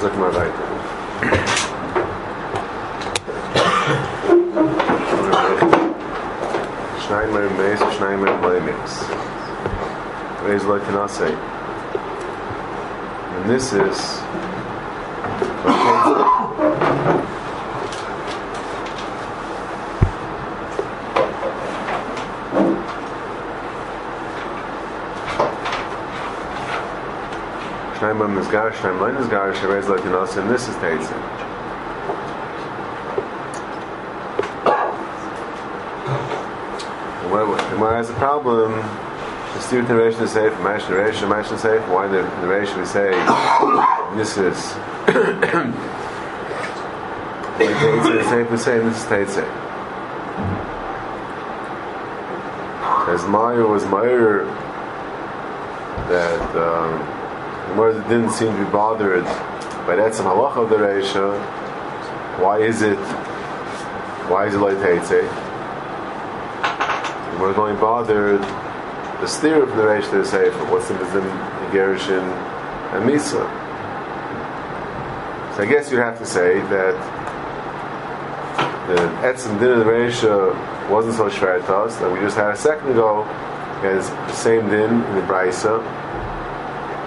Sag mal weiter. שניים מהם מייס ושניים מהם לא מייס. Raise like an say. And this is Shneim am nisgar, shneim lo nisgar, sherez lo kinosim, this is teitzim. Gemara has a problem. The student narration is safe, the Mash the Mash is safe. Why the narration we say this is Teitzim is safe, we say this is Teitzim. As Maya was Meyer that um, the Gemara didn't seem to be bothered by that some halacha of the Reisha. Why is it? Why is it like Teitze? we're going bothered the steer of the Reish to say what's the Mizim, Gerishin, and Misa. So I guess you have to say that the Etzim Din of the Reish wasn't so shver to us, that we just had a second ago as the same Din in the Braisa,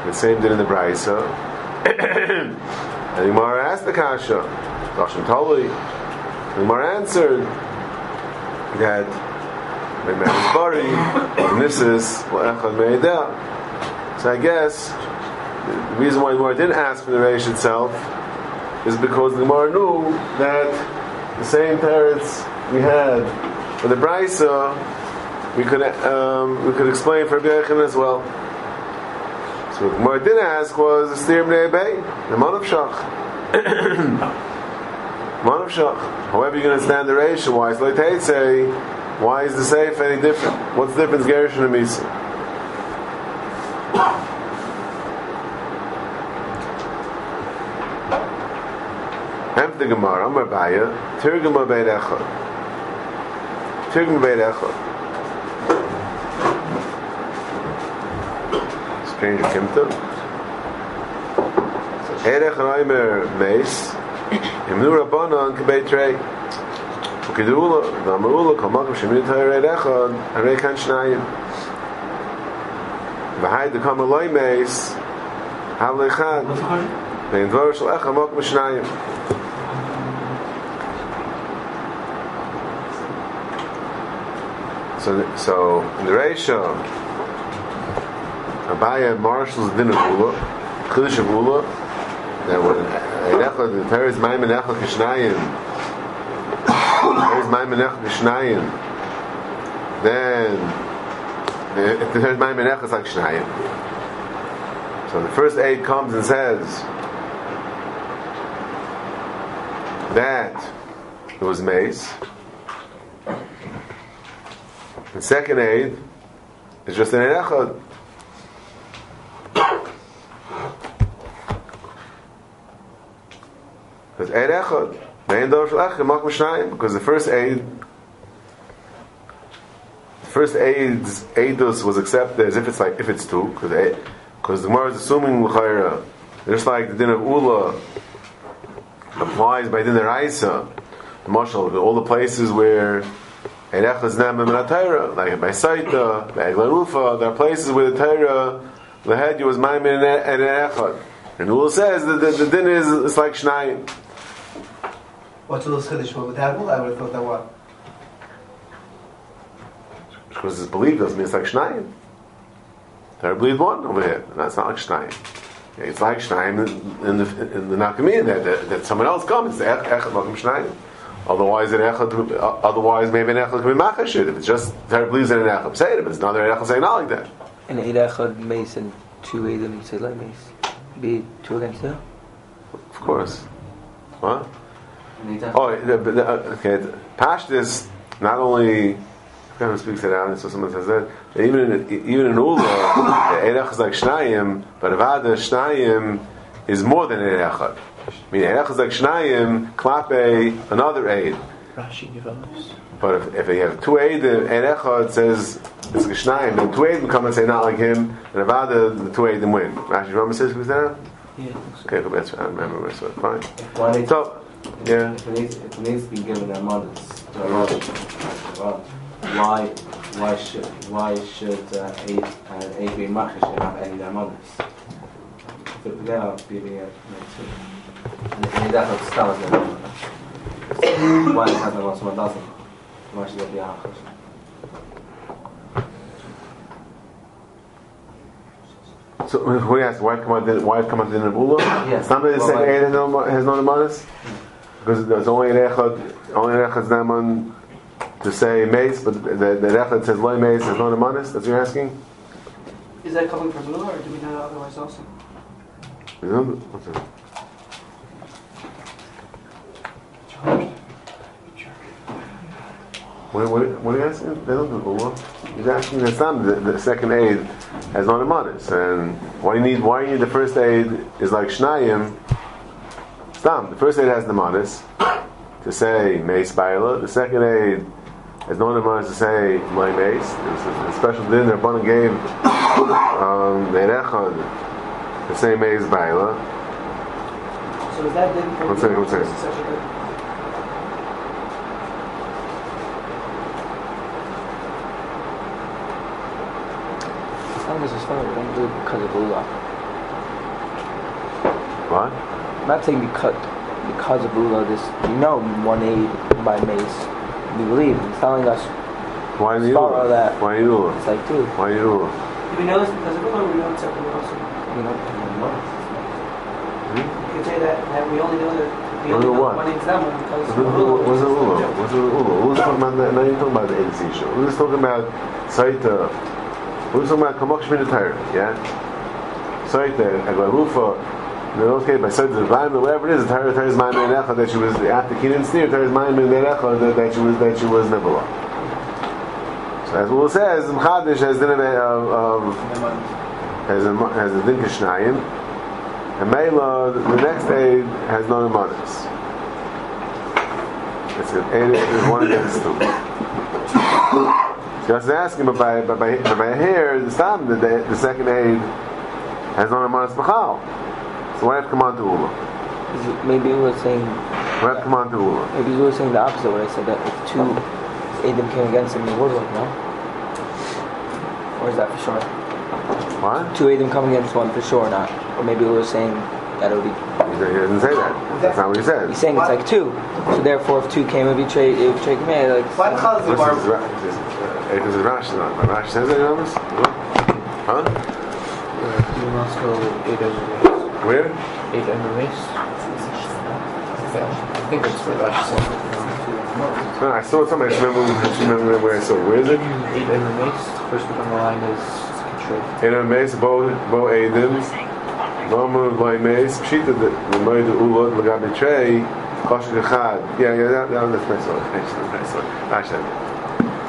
the same did in the Braisa. and Gemara asked the Kasha, Lashon Tali, Gemara answered that and this is Echad So I guess the reason why the didn't ask for the Reish itself is because the knew that the same parents we had for the Brisa, we could um, we could explain for Rabbi as well. So what Gemara didn't ask was Stir Bnei Bay, the Man of Shach. Man of Shach. However, you're going to stand the Reish, why is say why is the safe any different? What's the difference, Gerish and Amisa? The Gemara, Amar Baya, Tirgum Beit Echad. Tirgum Beit Echad. Erech Reimer Trey, Kamakam Shemit Shnayim. Vein Dvar Shnayim. So, so in the ratio, Abaya marshals din of Ula, Chidush of Ula, that when Einechad, the Torah is Maim Einechad Kishnayim, there's Maimenech Mishnayim. Then if there's Maimenech, it's like Shnayim. So the first aid comes and says that it was mace. The second aid is just an echad. Because eid echad. Because the first aid, the first aid's aidus was accepted as if it's like if it's two, because because the Gemara is assuming l'chayra, just like the din of ula applies by din of Raisa, Marshal, all the places where Erech is nem like by Saita, by Eglarufa, there are places where the Torah, the head was Maimin and Erechad. And Ula says that the, the, the din is it's like Shnayim. What's Ulus Chiddush? What would that rule? I would have thought that what? Because it's believed doesn't mean it's like Shnayim. They believed one over here. And that's not like Shnayim. It's like Shnayim in the, in the Nakamim that, that, that someone else comes. It's Echad Makim Shnayim. Otherwise, an echad. Otherwise, maybe an echad can be machashid. If it's just Torah believes in an echad, say it. If it's not an echad, saying not like that. And eight echad mace and two edim, you say like mace. Be two against that. Of course. What? Oh, the, the, uh, okay. Pashtus not only kind of speaks it out, and so someone says that. Even in even in Ula, the Erech is like Shnayim, but Avada Shnayim is more than Erechad. I mean, Erech is like Shnayim, Klape, another aid. But if, if you have two aid, Erechad says it's Shnayim, then two aid come and say not like him, and Avada the two aid win. Rashi Rama says, "Who's that?" Yeah. Okay, that's fine. I remember, so fine. If one needs, So, yeah. if it needs, it needs to be given mothers, mothers, well, why, why should, why should uh, A and A B Machash have any of their mothers? If it they are B B uh, too. And and that's what Stam is their mother. Why it has one, someone doesn't? Why should it be? So, who asked why come out? Why come out the din? Yes. Somebody Well, said like- has no has no nemanis because there's only an echad, only an echad's to say mace, but the the echad says loy mace has no nemanis. That's what you're asking. Is that coming from Lula or do we know otherwise also? What's that? What, what, what are you asking? They don't do ula. He's asking the Sam, the, the second aid has no nemanis, and why you need why you need the first aid is like shnayim. Stam, the first aid has nemanis to say mace baila. The second aid has no nemanis to say my mace. There's a, a special din that Rabbanan gave um, the to say mace baila. So is that then for One second, one second. This is such a good- As long as it's fine, we don't do it because of Ula. What? I'm not saying because because of Ula. This you know one aid by Mace. We believe it's telling us Why you Follow that. Why you it's like two. Why you Do we know this because of Lula or we know it separately also? You know, hmm? You could say that, that we only know that we Lula only what? one name's that one because What's it Ula? What's it Ula? What's? Who's talking about that? Now you're talking about the Edis issue. Who's talking about Saita? Who's talking about Kamok Shmini Torah? Yeah? Saita, Aglarufa, in those cases, by the Vayim, whatever it is, the Torah, Torah's Mayim Ben Echa, that she was, after Kinan Snir, Torah's Mayim Ben Echa, that, that she was, that she was Nebulah. So as Ula says, Mchadish has din of, of, has a, has a din Kishnayim, and Mela, the next aid has no nemanis. It's an aid is one against two. Was asking, but by, but by, by here, the the, the second aid has no nemanis b'chal. So why have to come on to Ula? maybe we were saying Why have to come on to Ula? maybe we were saying the opposite. What I said that if two Adam came against him, he would have no. Or is that for sure? What? Two Adam come against one for sure, or not. Or maybe we were saying that it would be. He said- he doesn't say that. That's not what he said. He's says. saying it's like two. So therefore, if two came, it'd be trade. It would trade command. Like Why the call is the What's bar? his Ra- is this- uh, Because his Rashi not. My Rashi says that, you know this? Huh? You must go eight over Where? eight over race. I think it's what Rashi. No, I saw something. I just remember, just remember where I saw. Where is it? Eight over race. First one on the line is control. In a mace, bo bo Aiden, Gomer by mace, Pshita the the Moed Ulot Lagabi Trey, Kosh Echad. Yeah, yeah, that, that, that's nice one. That's nice one. Rashi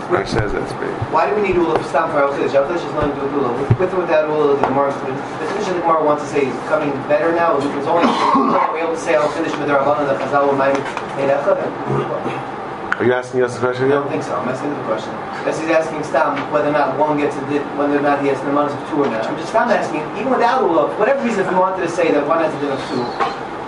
said. Says that's pretty. Why do we need Ula for Stam for Al-Kiddush? Al-Kiddush is nothing to do with. With or without Ula, the Gemara, the the Gemara wants to say is coming better now. It's only we're able to say Al-Kiddush with the Rabbanan that Chazal will make. Are you asking us a question I don't think so. I'm asking the question. Yes, he's asking Stam whether or not one gets a di- whether or not he has the amount of two or not. I'm just Stam asking, even without Ula, for whatever reason, if we wanted to say that one has a din of two,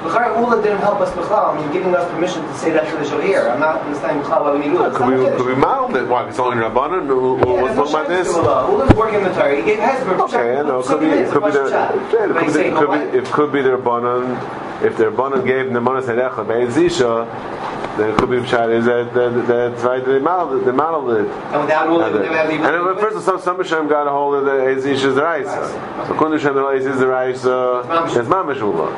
B'char Ula didn't help us B'chal. I mean, giving us permission to say that to the show here. I'm not understanding B'chal why we need Ula. Could we could we mound it? Why? It's only Rabbanan. There's talking about this? Ula's working in the Torah. He gave Hezbollah. Okay, I know. Could be, it could be the, yeah, it could be, the- could oh, it could be the Rabbanan. If the Rabbanan gave the Manas Harecha Be'ez Zisha, then it could be Pshat is that that that's right. They modeled the modeled it. And without Ula, they have And even. then, first of all, some Hashem got a hold of the Ezisha's Raisa. So Kun Hashem the Raisa is the Raisa. It's Mamash Ula.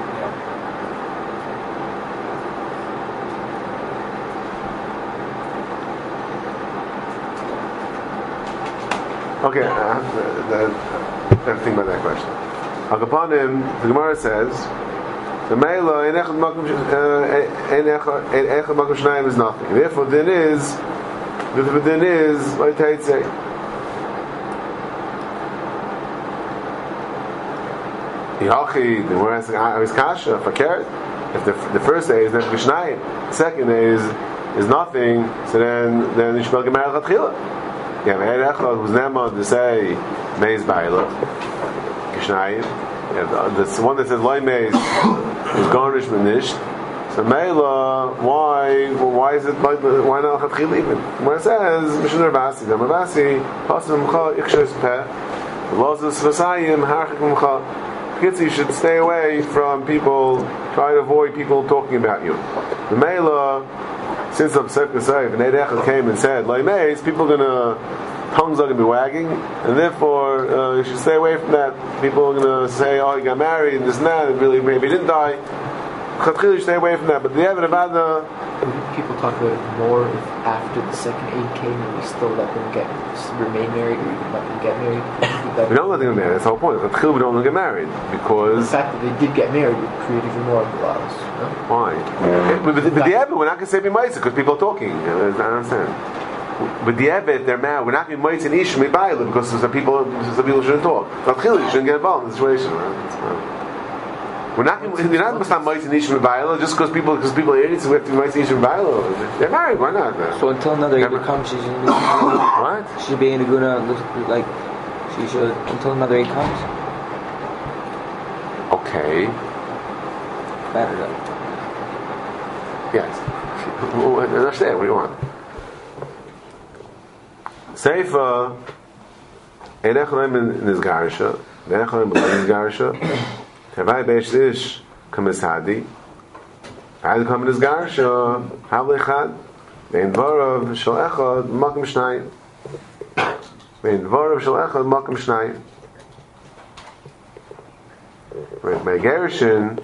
Okay, uh, the, the, think about that question. Al the Gemara says, the Meila, in Echad uh, is nothing. Therefore, then is, the then is, like Tait say, Yachi, the Gemara says, I was Kasha, Fakert. If the, first day is Nefesh Shnayim, second day is, is nothing, so then, then Yishmael Gemara Chatchila. Yeah, Meir Echad was Nemod to say, Meiz Baila, Kishnayim, the, one that says loy maze is garnish nished. So Mela, why? Why is it? Why not Chatchil even? When it says Mishnah Ravasi, the Ravasi, Pasim Mcha Ikshes Peh, Lozus Vasayim Harchik Mcha. Kids, you should stay away from people. Try to avoid people talking about you. The since Pesach Pesach, and Eidechel came and said, "Loy maze," people are gonna tongues are going to be wagging, and therefore uh, you should stay away from that. People are going to say, "Oh, he got married and this and that," and really maybe he didn't die. Chatchil, you stay away from that. But the about the People talk about it more if after the second aid came and we still let them get remain married or even let them get married. We don't let them get married. That's the whole point. Chatchil, we don't let them get married because. the fact that they did get married would create even more of the laws. No? why? But, but, but the evidence, we're not going to say be because people are talking. I don't understand. But the Ebed, they're mad. We're not going to be and Ish Mibaila because some people, some people shouldn't talk. Chatchil, you shouldn't get involved in the situation. Right? We're not. We're not to have and Ish Mibaila just because people because people are idiots. We have to be Moitz and Ish Mibaila. They're married. Why not? So until another Never- comes, she should be, What? she should be in a guna, like, she should, until another Eid comes. Okay. Better though. Yes. Understand. What do you want? Seifa. Erecholim in his garisha. Erecholim in his garisha. Tavai beish ish. Had come in his garisha. Havlechad. Vein dvarav shel echad makim shnayim. Vein dvarav shel echad makim shnayim. By Gershon,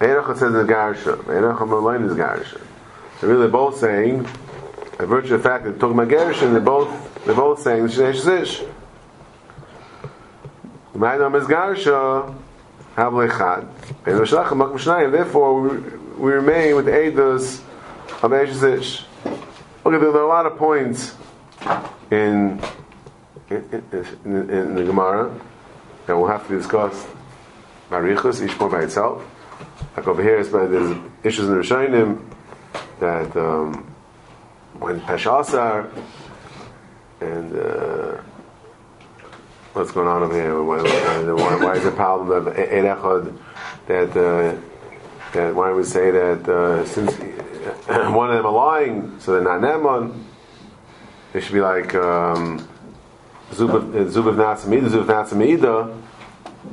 Erech says the Garsha. Erech Amalain is Garsha. So really, they're both saying, by virtue of the fact that they're talking about Gershon, they're both they're both saying Shnesh Zish. My name is Garsha. Havlechad. And Roshalach Makom Shnayim. Therefore, we, we remain with Eidos of Eish Zish. Okay, there, there are a lot of points in in, in, in the Gemara that we'll have to discuss. Marichus, each point by itself. Like over here, there's issues in the Rishonim that um, when Peshasar and uh, what's going on over here? Why, why, why is it a problem Ein Echad that uh, that why we say that uh, since one of them are lying, so they're not Neman, they should be like um, Zubav Natsamida, Zubav Natsamida,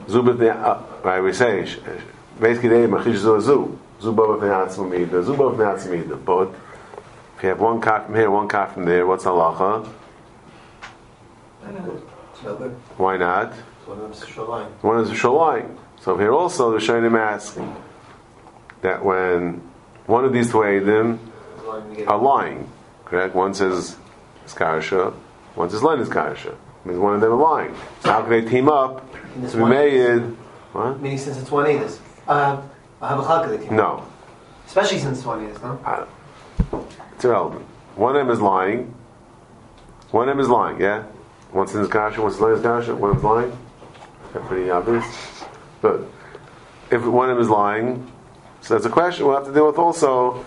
Zubav right? We say basically they machish zu Zubav Natsamida, Zubav Natsamida. But if you have one car from here, one car from there, what's halacha? Why not? One is a shalayim. So here also the Shainim asking that when one of these two Eidim are lying, correct? One says Skarsha, one says Len is Skarsha. Means one of them are lying. So how can they team up to be one made? What? Meaning since it's one Eidos. Uh, I have a chalka No, Especially since one Eidos, no? I- it's irrelevant. One of them is lying. One of them is lying. Yeah, one says Skarsha, one is Skarsha. One of them is lying. That's pretty obvious. But if one of them is lying, so that's a question we'll have to deal with also.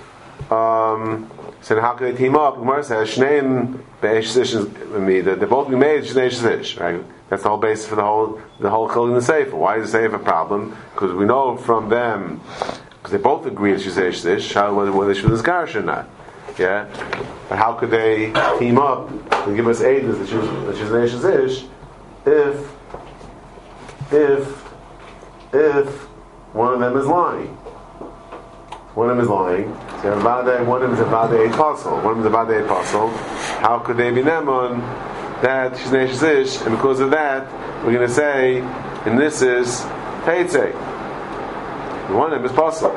Um, so how can they team up? Gemara says Shneim be'esh zish me that they're both be made Shnei zish. Right? That's the whole basis for the whole the whole chilling the sefer. Why is the sefer a problem? Because we know from them because they both agree that she's zish. How whether whether she was garsh or not. Yeah, but how could they team up and give us aid that she's that she's zish if if if one of them is lying? One of them is lying. So one of them is Avada Apostle. One of them is Avada Apostle. How could they be Nemon that she's Neshes Ish? And because of that, we're going to say, and this is Teitze. One of them is Apostle.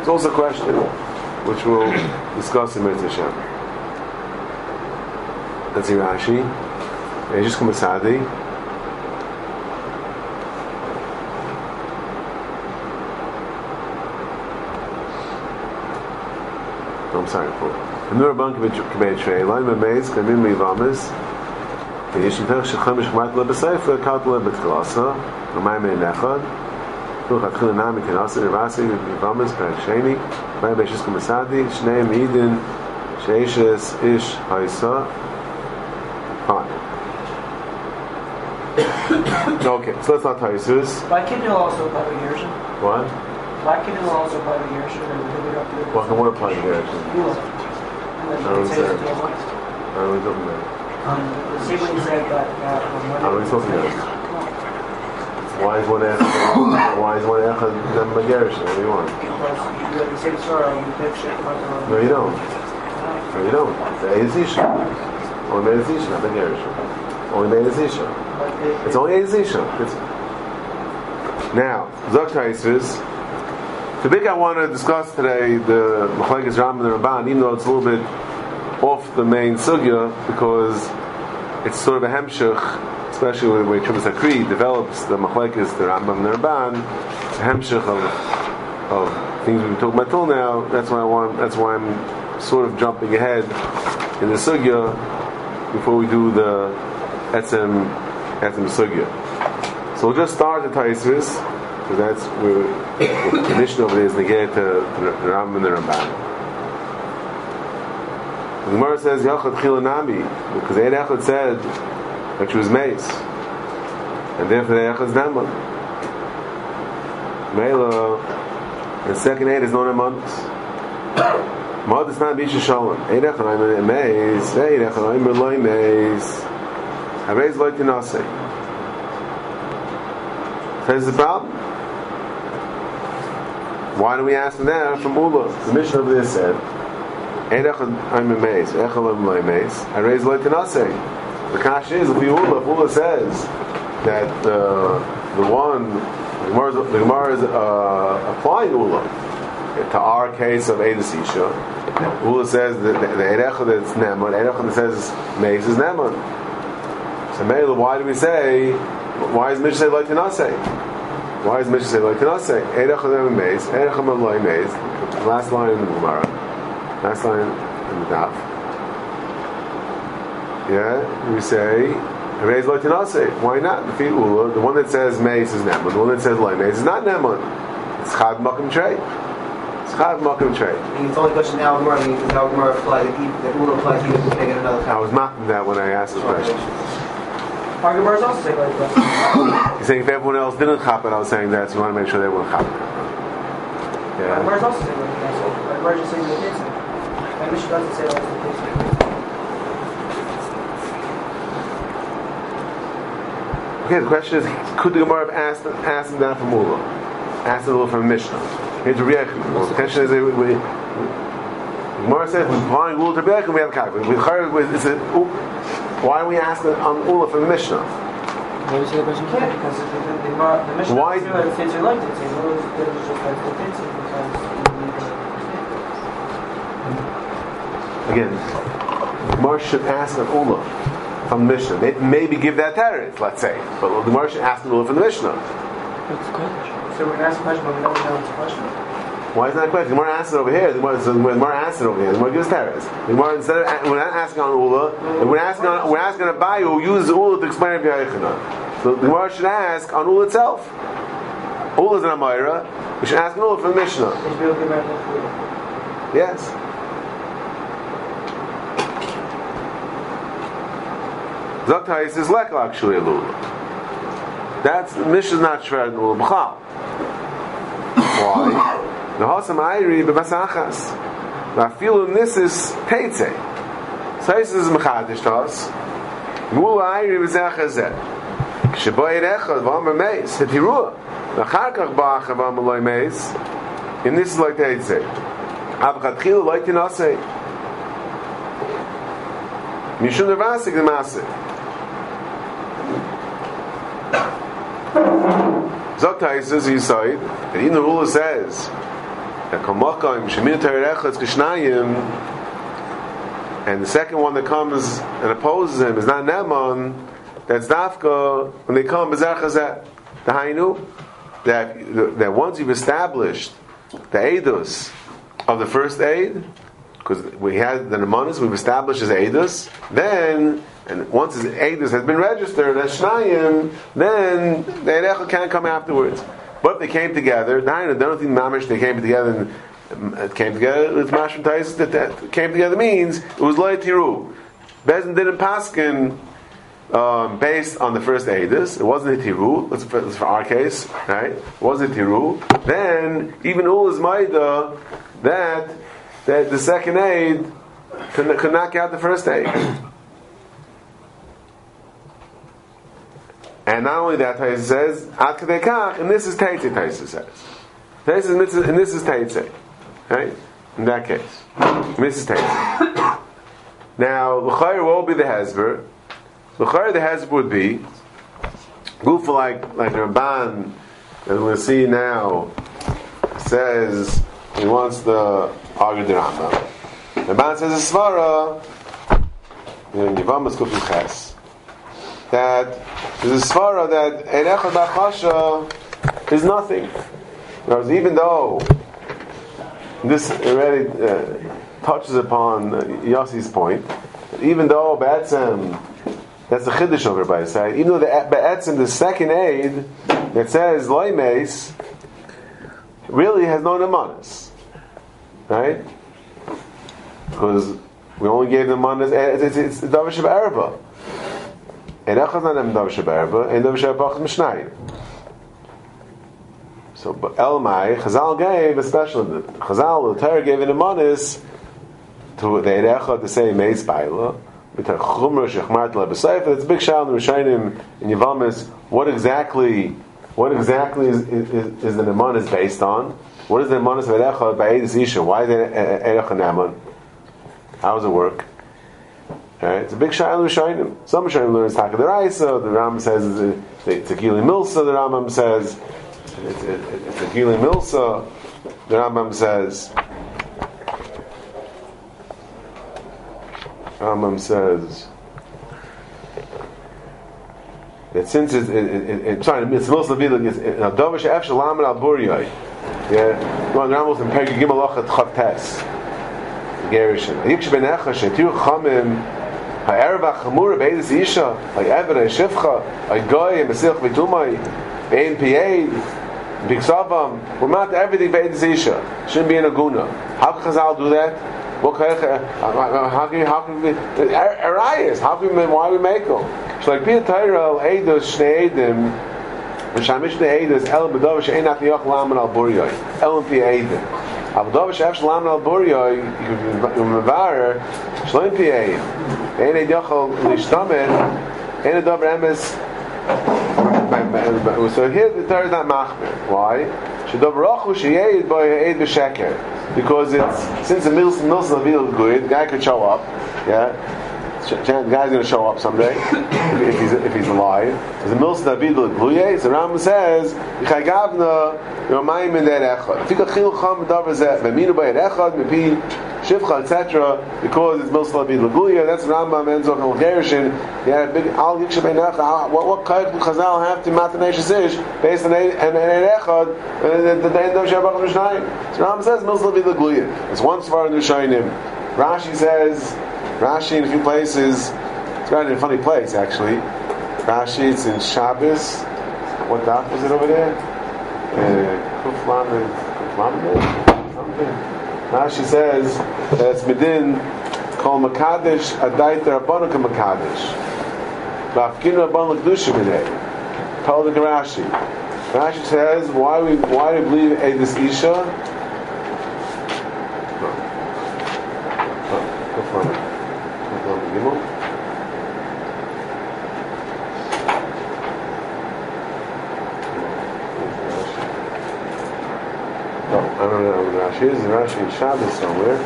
It's also a question which we'll discuss in Mitzvah Hashem. Let's see Rashi. Yesh Kumasadi. I'm sorry for Nur bank mit kibet shrei line me mez kamin me vames yesh nter shkham shkhmat le besayf le kat le bet klasa no may me nachad tu hat khna nam mit nasir vasi me vames ka sheni may be shis kumasadi shnei miden sheishes ish haysa fine Okay, so let's not Taisus. Black Kindle also apply to Gershon. What? Black Kindle also apply to Gershon. And they would have to Well, I want to apply the direction. Ula. And then I don't it says understand. it was- I don't know what you're talking about. Um, see what you said that. I don't know what you're talking about. Why is one echad? Why is one echad then Magarish? What do you want? Because you have the same sorrow, you pick shit from No, you don't. No, you don't. It's Ezisha. Only made Ezisha, not Magarish. Only made. It's only. It's now Taisvis. The big I want to discuss today the Machlekes Ram and the Ramban, even though it's a little bit off the main sugya because it's sort of a hemshich, especially when when Chumas Hakri develops the Machlekes, the Rambam the Ramban, hemshich of, of things we've been talking about till now. That's why I want. That's why I'm sort of jumping ahead in the sugya before we do the etzem etzem sugya. So we'll just start the Taisvis, because that's where the mission over there is to the Rambam and the. The Gemara says Yachad Chilanami because Eid Echad said that she was mace, and therefore the Echad is Naman. Mela, the second Eid is known as Mod is not Bisha Shalom. Eid Echad I'm mace. Eid Echad I'm Loy mace. Harez Loy Tinase. This the problem. Why do we ask them that from Ula? The mission over there said. Ein echad I'm amazed. Echad I'm amazed. I raise like Tanase. The kash is if Ula, if Ula says that uh, the one the Gemara is, uh, applying Ula to our case of Edis Isha. Ula says that the, Ein echad that's Neman, Ein echad that says Mace is Neman. So Mela, why do we say? Why is Mishnah say like Tanase? Why is Mishnah say like Tanase? Ein echad I'm amazed. Ein echad I'm amazed. Last line in the Gemara. Last line in the daf. Yeah, we say Reis lo tinase. Why not? The feet ula. The one that says meis is neman. The one that says loy meis is not neman. It's chad makim trey. It's chad makim trey. And it's only question now Gemara, because now Gemara applies, that even- that Ula applies even if they get another I time. was mocking that when I asked the question. Our Gemara's also say like that. He's saying if everyone else didn't chop it, I was saying that. So you want to make sure they will chop it. Our Yeah. Gemara's also say like that. Gemara just says the case. My Mishnah doesn't say like the case. Okay, the question is, could the Gemara have asked, asked him that from Ula? Asked it a little from Mishnah. Here's the reaction. Well, the question is, we, we, the Gemara says, we're applying Ula to Rebbe, we have a calculation. We heard, we- it's a, why are we asking on Ula from Mishnah? Maybe say the question You can't because the, the, the, Gemara- the Mishnah Why- doesn't say like the Titzer liked it. It was it was just like the Titzer because you need to- Again, the Gemara should ask an Ula from the Mishnah. May- Maybe give that teretz, let's say. But the Gemara should ask an Ula from the Mishnah. What's the question? So we're gonna ask a question, but we don't know it's a question. Why is that a question? The Gemara asks it over here. The Gemara, so the Gemara asks it over here. The Gemara gives teretz. The Gemara, instead of, we're not asking on Ula, we're asking on, we're asking a Bayu who uses Ula to explain Rabbi Yochanan. So the Gemara should ask on Ula itself. Ula is an amira. We should ask an Ula from the Mishnah. It's real good about that. Yes. Zaktais is lek actually a lula. That's Mishnah is not shver lula b'chal. Why? The Hasam Ayri b'masachas. Vafilu nisis teitze. So this is mechadish to us. Mula Ayri b'zachas zeh. כשבו עיר אחד ואומר מייס, התירוע. ואחר כך בא אחר ואומר לא מייס, אם ניס לא תצא. אבל כתחילה לא תנסה. משום דבר עסק למעשה. Zok Taisus Yisoid, and even the ruler says that Kamakam Shemin Terecha Kishnayim, and the second one that comes and opposes him is not Neman, that's Dafka when they come Bezachazet, the Hainu, that that once you've established the Eidos of the first aid, because we had the Nemanis, we've established his Eidos, then and once his Eidos has been registered as Shnayim, then the Eidecha can't come afterwards. But they came together, the Hainu, the only thing Mamish, they came together and it came together with Mashim Tais that, that came together means it was Loy Tiru. Bezin didn't paskin um, based on the first Edis, it wasn't a Tiru, let's for, for our case, right? It wasn't a Tiru, then even Ul is Maida that, that the second aid could, could knock out the first aid. And not only that, Taisa says, and this is Teitze, Taisa says. This is, and this is Teitze. Right? In that case. This is. Now, L'chayr will be the Hezber. L'chayr the Hezber would be, Gufa like, like Ramban, that we'll see now, says he wants the the Rambam. Ramban says a Svara, in Yivam Kufim Ches, that there's a svara that Erechad Bachasha is nothing. Whereas even though this already uh, touches upon Yossi's point, even though Ba'etzem, that's the Chiddush over by his side, even though the Ba'etzem, the second aid that says Loimes, really has no nemanis. Right? Because we only gave them manas, it's, it's, it's the Davish of Araba. So, but Elmai, Chazal gave a special, Chazal, the Torah gave an amanis to the Erechad to say Meis Baila, with a Chumra Shechmart B'Seif, it's a big shout in Rishayim in Yavamis, what exactly, what exactly is, is, is the amanis based on? What is the amanis of Erechad by Eidis Isha? Why is it Erechad Naman? How does it work? Right? It's a big shayla Rishayim. Some Rishayim learns Taka Deraisa, the Ram says it's a Gili Milsa, the Rambam says it's, it, it's a Gili Milsa. The Rambam says, Rambam says that since it's, it, it, it, sorry, it's Milsa Vilik, it's Davish Ef Shalom Al Buriyai. Yeah, no, the Rambam was in Pegi Gimel Achat Chav Gerishin. Yiksh Ben Echa Shetir Chamim Ha'erva Chamura Beidis Isha Like Evan Shivcha Like Goy Mesilch Vitumai Ein Pied Big Savam, we're not everything Be'ed Isha. Shouldn't be in a guna. How can Chazal do that? What kind how can how can we Arias? How can we why we make them? So like Pia Tyrell Eidos Shnei Eidim V'shamish Shnei El B'Dov She'en At Yoch Laman Al Buryoy El Pi Eidim Abdov She'ef Shalaman Al Buryoy Mevarer Shloim Eidim Ein Eid Yochel Lishtamen Ein Edav Remes so here the is not machmir. Why? Shedavrachu sheyeid by eid b'sheker. Because it's since the mills mills of the good, the guy could show up. Yeah, the guy's going to show up someday if, he's if he's alive. The mills David Gluye. So Ram says Chagavna Yomayim in that echad. Tika chilcham davar zeh b'minu by echad mipi Shivcha, etc., because it's Milsla Bid Laguya, that's Rambam Enzok and Gerishin. He had big Al Yiksha Beinacha. What, what Kayak Chazal have to Matanesh Ish based on an Echad, the end of Shabbat Mishnayim? So Rambam says Milsla Bid Laguya. It's one Svar in Rishayim. Rashi says, Rashi in a few places, it's right in a funny place actually. Rashi, it's in Shabbos. What dot was it over there? Uh, Kuf Lamed, something. Rashi says that it's Medin called Makadish Adaita Rabbanuka Makadish. Vafkin Rabban Lakdusha B'nei. Told the Rashi. Rashi says, why we why do we believe Edis Isha? No. No. Go for it. Go for Gimel. I don't know what Rashi is. In Shabbos somewhere.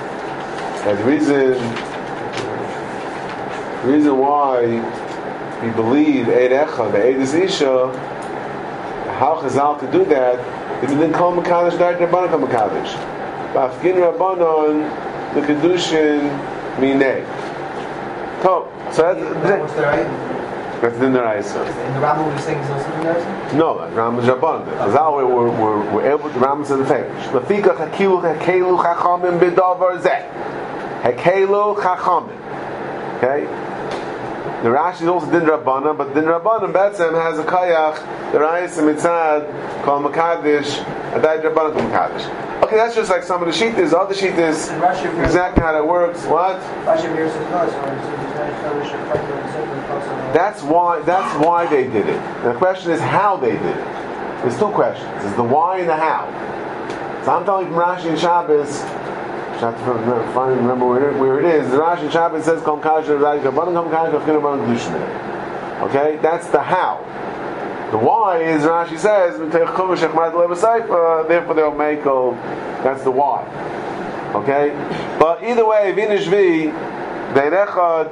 And the reason, the reason why we believe Eid Echa, the Eid is Isha, how Chazal could do that, if didn't call Makadosh, Dart Rabbanon call Makadosh. Bafgin Rabbanon, the Kedushin, Minei. So, so that's... The right? That's the Neraisa. And the Rambam was saying is also the Neraisa? No, Rambam is Rabban. Chazal we're, we're, we're, we're able to Rambam said the famous. Lafika hakilu hakelu chachamim b'davar zeh. Hakelu chachamim. Okay? The Rashi also din Rabbana, but din Rabbana Betzem has a kayach, the Rayis Mitzad, called Makadish, a died Rabbana called Makadish. Okay, that's just like some of the sheet is, other sheet is And Rashi appears- exactly how that works. What? Rashi appears as well, so That's why. That's why they did it. And the question is how they did it. There's two questions. There's the why and the how. So I'm telling from Rashi and Shabbos. I have to remember, find, remember where it, where it is. The Rashi and Shabbos says "Kom kash Kom kash Okay, that's the how. The why is Rashi says therefore they'll make That's the why. Okay, but either way, Vinishvi, Beirechad.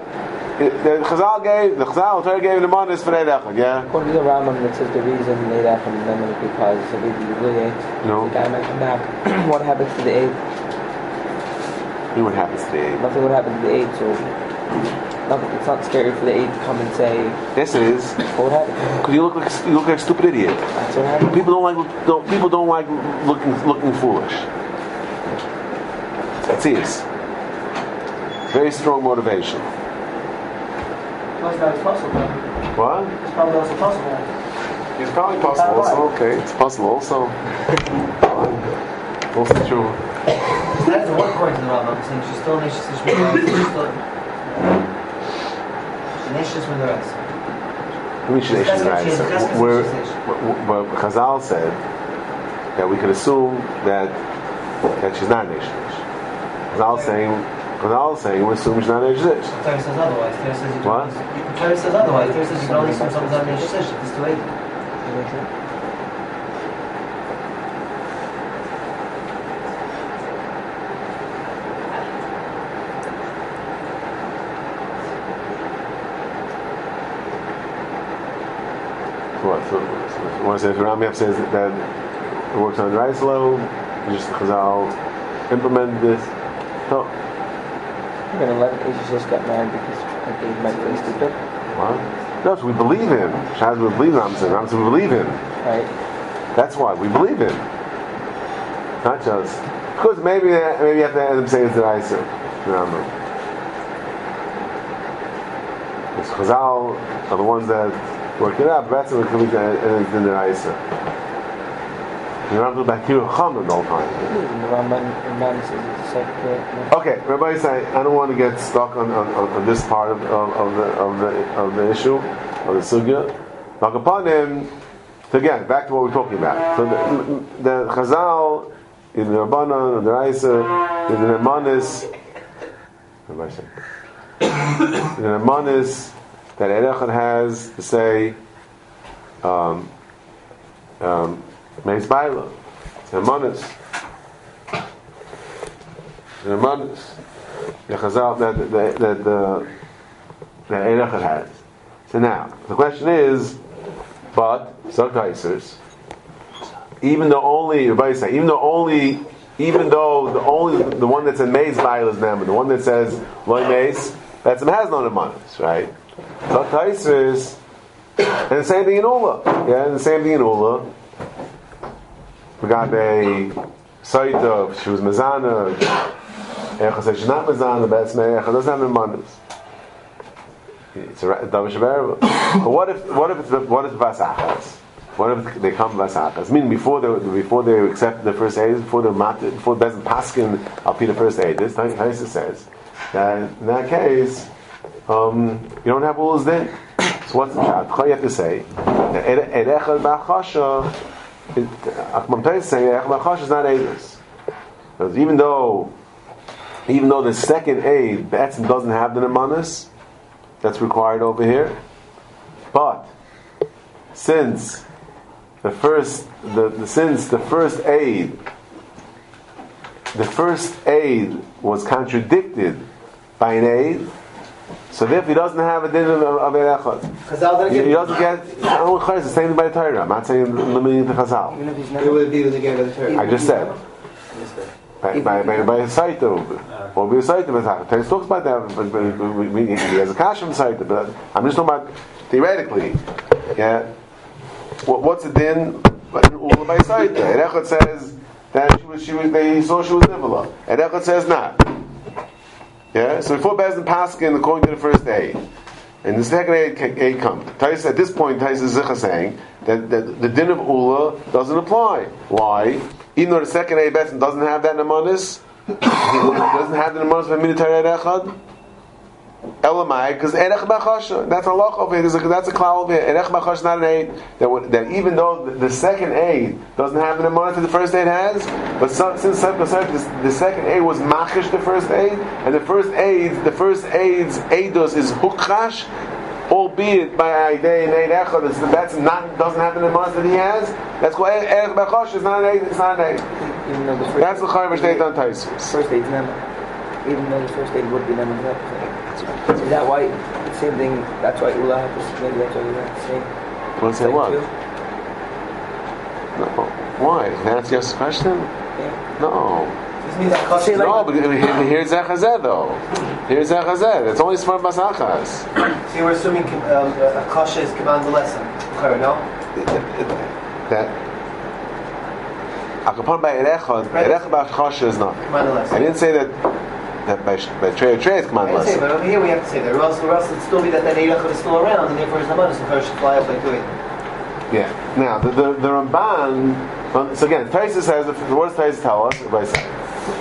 The Chazal gave, the Chazal Torah gave the manas for Eirechad, yeah? According to the Rambam, it says the reason they left from them is because of the Liyate. No. The guy might come back. what happens to the eight? What happens to the eight. Nothing would happen to the eight, so nothing, it's not scary for the eight to come and say, Yes, it is. what would happen? Because you look like you look like a stupid idiot. That's what happened. People don't like don't, people don't like looking looking foolish. That's it. Very strong motivation. Most not possible. What? It's probably also possible. It's probably possible. Also, okay, it's possible. Also, also true. That's the one according to the Rambam, saying she's still Neshis Ishmael, she's still Neshis with the rest. We should That's nation right. she is. That's what Where, she but Chazal said that we could assume that that she's not nation. Chazal saying, Chazal saying, we assume not nation. Torah says otherwise. Torah says you What? Torah says otherwise. Torah says you can only assume someone's not Ish. It's too late. What? So, so one says Rambam says that, that it works on the rice level. Just Chazal implemented this. So, Gonna let Asia just get married because like, they might be stupid, what? No, so we believe him. Shaz, we believe. Rambam said we believe him. right? That's why we believe him. Not just because maybe maybe you have to have them say it's the Isa. Rambam. Because Chazal are the ones that work it out. But that's what comes and it's in the Isa. You don't have to back here time. And the separate. Okay, Rabbi say I don't want to get stuck on, on, on, this part of, of, of the of the of the issue of the sugya. Like upon him, so again, back to what we're talking about. So the, the Chazal in the Rabbanon, in the Raisa, in the Nemanis, in the Nemanis that Erechad has to say, um, um, Meis Baila, Nemanis. The Nemanis. The Chazal that that that the Erechad has. So now the question is, but Sarkaisers, even though only even though only even though the only the one that's in Maze Bail is Nema, the one that says Loy Maze, that's him has no Nemanis, right? Sarkaisers, and the same thing in Ula. Yeah, and the same thing in Ula. We got a Saita, she was Mazana, Echa says she's not Mazana, but it's Me'echa, doesn't have Nemanis. It's a variable. But what if what if it's what if vasachas? What if they come vasachas? I mean, before they before they accept the first aid, before the mat, before the doesn't paskin, I'll be the first aid. This Taisa says that in that case, um, you don't have rules then. So what's the shot? You have to say that b'achasha. Is not aidus. Because even though even though the second aid Batson doesn't have the nemanis, that's required over here. But since the first the, the since the first aid the first aid was contradicted by an aid, so therefore he doesn't have a din of, of Erechad. He, he doesn't get I don't want it's the same thing by the Torah. I'm not saying limiting to Chazal. Even if he's It would be with the game of the Torah. I just said. By, by, by, by his Saita, or by his Saita, but Teres talks about that, but, but, but, we- we- he has a cash from Saita, but I'm just talking about theoretically, yeah. What, what's the din in Ula by Saita? Erechot says that she was, she was, they saw she was Nivola. Erechot says not. Yeah, so before Bezdin Paskin, according to the first aid, and the second aid, aid comes. Tais, at this point, Tais is saying that, that the din of Ula doesn't apply. Why? Even though the second aid Bezdin doesn't have that nemanis, doesn't have the nemanis of Minitari Echad, Elamai, because Erech Bachasha, that's a loch over here, that's a cloud over here. Erech Bachasha is not an aid, that, that even though the, the second aid doesn't have an amount that the first aid has, but some, since the, the second aid was Machish, the first aid, and the first aid, the first aid's aidos is Hukash, albeit by Aidei and Eid Echad, that's- that's not, doesn't have an amount that he has, that's called Erech Bachasha, it's not an aid, it's not an aid. Even though the first That's the Chayim State on Taisus. first aid's. Even though the first aid would be never So is that why same thing? That's why Ula had this. Maybe that's why Ula had the same. Want to say thing what? too? No. Why? That's your question? Yeah. No. This means that Say kosher. like- No, but here's Zechazeh though. Here's Zechazeh. It's only smart basachas. So we're assuming um, a kosher is command the lesson. Chayra, no? That. Akapon by Erechad, Erech Bachasha is not. Command the I didn't say that that by, by Trey or Trey is command lesson. but over here we have to say that. Or else, or else it'd still be that that Eilach is still around, and therefore his and Chayra should fly up like doing. Yeah. Now the the, the Ramban. well, So again, Taisa says the, the words Taisa tell us. What I say.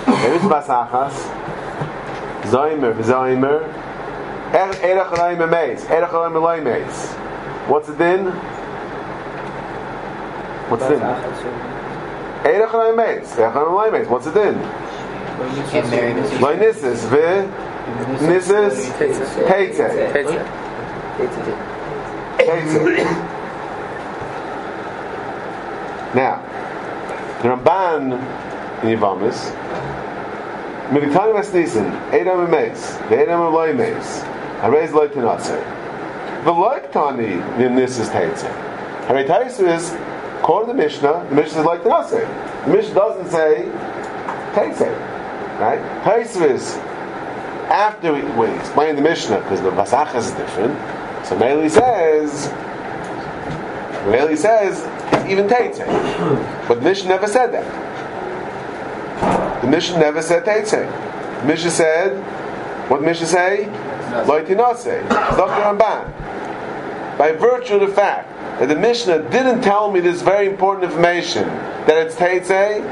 There is basachas. Zaymer, Zaymer. Erech Raim Meis. Erech Raim Eloi Meis. What's the din? What's the din? Erech Raim Meis. Erech Raim Eloi Meis. What's the din? Marry this. Loi Nisis. Ve Nisis. Teitze. Teitze. Now, the Ramban in Yivamis, Militani Masnisin, Edam Emes, the Edam Eloi Emes, Harez Loi Tinatze. The like Tani, this is Teitze. Harei Teitze is, according to the Mishnah, the Mishnah is like Tinatze. The Mishnah doesn't say Teitze. Right? Teitze is, after we, we explain the Mishnah, because the Vasachas is different, so Meli says, Meli says, it's even Teitze. But the Mishnah never said that. The Mishnah never said Teitze. The Mishnah said, what the Mishnah say? Loi Tinase. Dr. Ramban. By virtue of the fact that the Mishnah didn't tell me this very important information, that it's Teitze,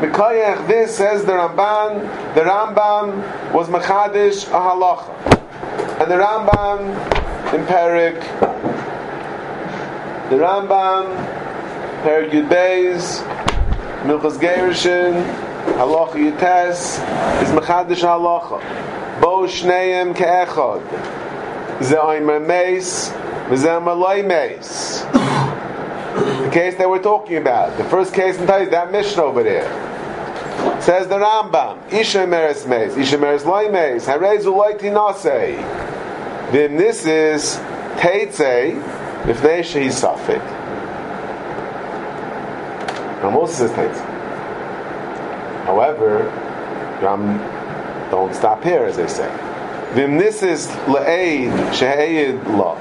Mikayach this says the Ramban, the Rambam was Machadish a halacha. And the Rambam in Perik, the Rambam, Perik Yud Beis, Milchas Gerishin, Halacha Yites, is Machadish halacha. Bo Shneim Ke'echad. Ze Oimer Meis, Ze Malay Meis. The case that we're talking about, the first case in Tais, that Mishnah over there. Says the Rambam, Isha Meres Meis, Isha Meres Loy Meis, Harezu Loy Tinase. Then this is Teitze, if Neisha he's Safik. Moses says Teitze. However, Ram don't stop here, as they say. Vim this is le'eid she'eid la.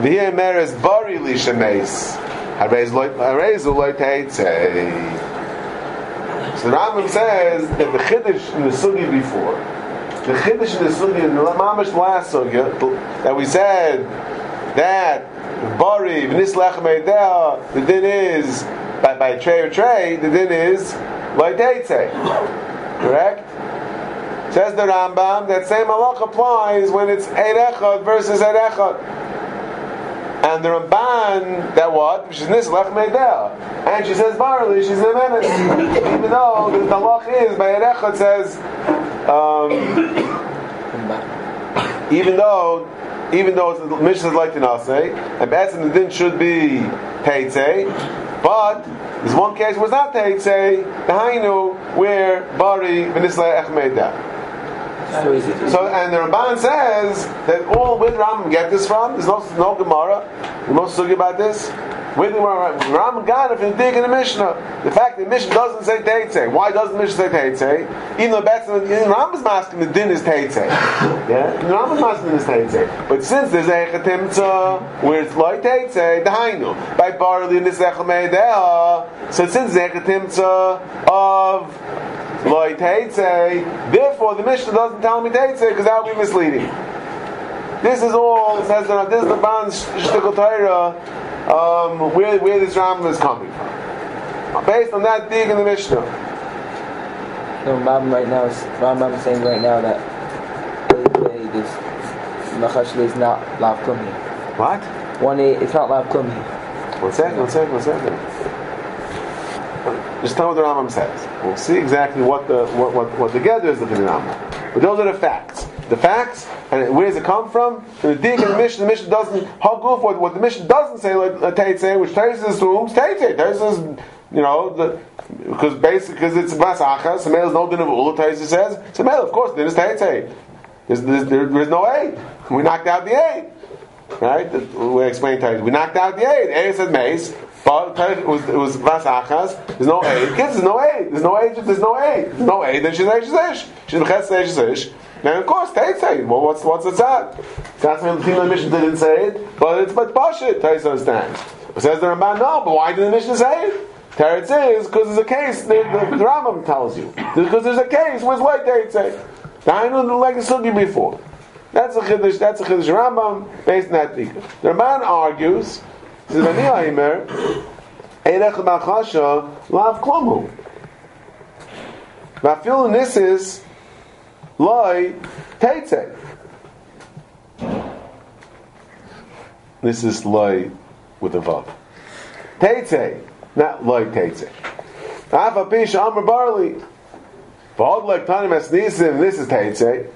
V'hi bari li shemeis. Harezu loy teitze. So the Rambam says that the Chiddush in the Sugi before, the Chiddush in the Sugi, in the Mamish last Sugi, that we said that Bari, V'nis Eideh, the din is, by, by tray or tray, the din is, like Teitze. Correct? Says the Rambam, that same halach applies when it's Eid Echad versus Eid Echad. And the Ramban, that what? She's Nislech Meideh. And she says barley, she's a menace. Even though the, halach is, by Erechot says, um, even though, even though it's, the Mishnah is like Tinase, and Betzim the din should be Teitze, but there's one case it's not Teitze, the Hainu, where Bari, V'nislech Meideh. So and the Ramban says that all did Rambam get this from? There's no, no Gemara. We're about this. Did Rambam got it from the dig in the Mishnah? The fact that the Mishnah doesn't say Teitze. Why doesn't the Mishnah say Teitze? Even though that's in Rambam's masking the din is Teitze. Yeah? In Rambam's masking is Teitze. But since there's a Hechatimtza where it's like Teitze, the Hainu, by barley in this Echel so since the Hechatimtza of Loi Teitze. Therefore, the Mishnah doesn't tell me Teitze because that would be misleading. This is all says that this is the Ban's Shtikal Torah, um, where where this Rambam is coming from, based on that dig in the Mishnah. No, Rambam right now is Rambam is saying right now that this is Machashli is not Lav here. What? One A, it's not Lav here. One second, one second, one second. Just tell me what the Rambam says. We'll see exactly what the what what, what the gather is looking at Rambam. But those are the facts. The facts, and where does it come from? The Dik and the Mishnah. the Mishnah doesn't Haguf, what, what the Mishnah doesn't say, like Teitze, which Teitze assumes Teitze. Teitze is, you know, the, because basically, because it's Basacha, Samel is no din of Ula, Teitze says, Samel, of course, din is Teitze. There's, there's, there- there's no A. We knocked out the A. Right? We explained Teitze. We knocked out the A. The A said Mace. But it was it was vas. There's no a. Kids, there's no a. There's no a. There's no a. No a. Then she's a. She's a. She's a. She's a. She's. Then of course, Tate say, well, what's what's it at? That's when the Mishnah didn't say it, but it's but bullshit. Tate understands. Says the Ramban, no. But why did the Mishnah say it? Teretz is because there's a case. The, the, the Rambam tells you because there's a case. Like Tate say? I the like the sugi before. That's a chiddush. That's a chiddush Rambam based on that. The Ramban argues. Says Ani Aimer, Eirech Machasha Lav Klomu. Vafil Nisis Loi Teitze. This is Loi with a Vav. Teitze, not Loi Teitze. Afa Pish Amr Barley. Vod like Tanim Es Nisim, this is Teitze.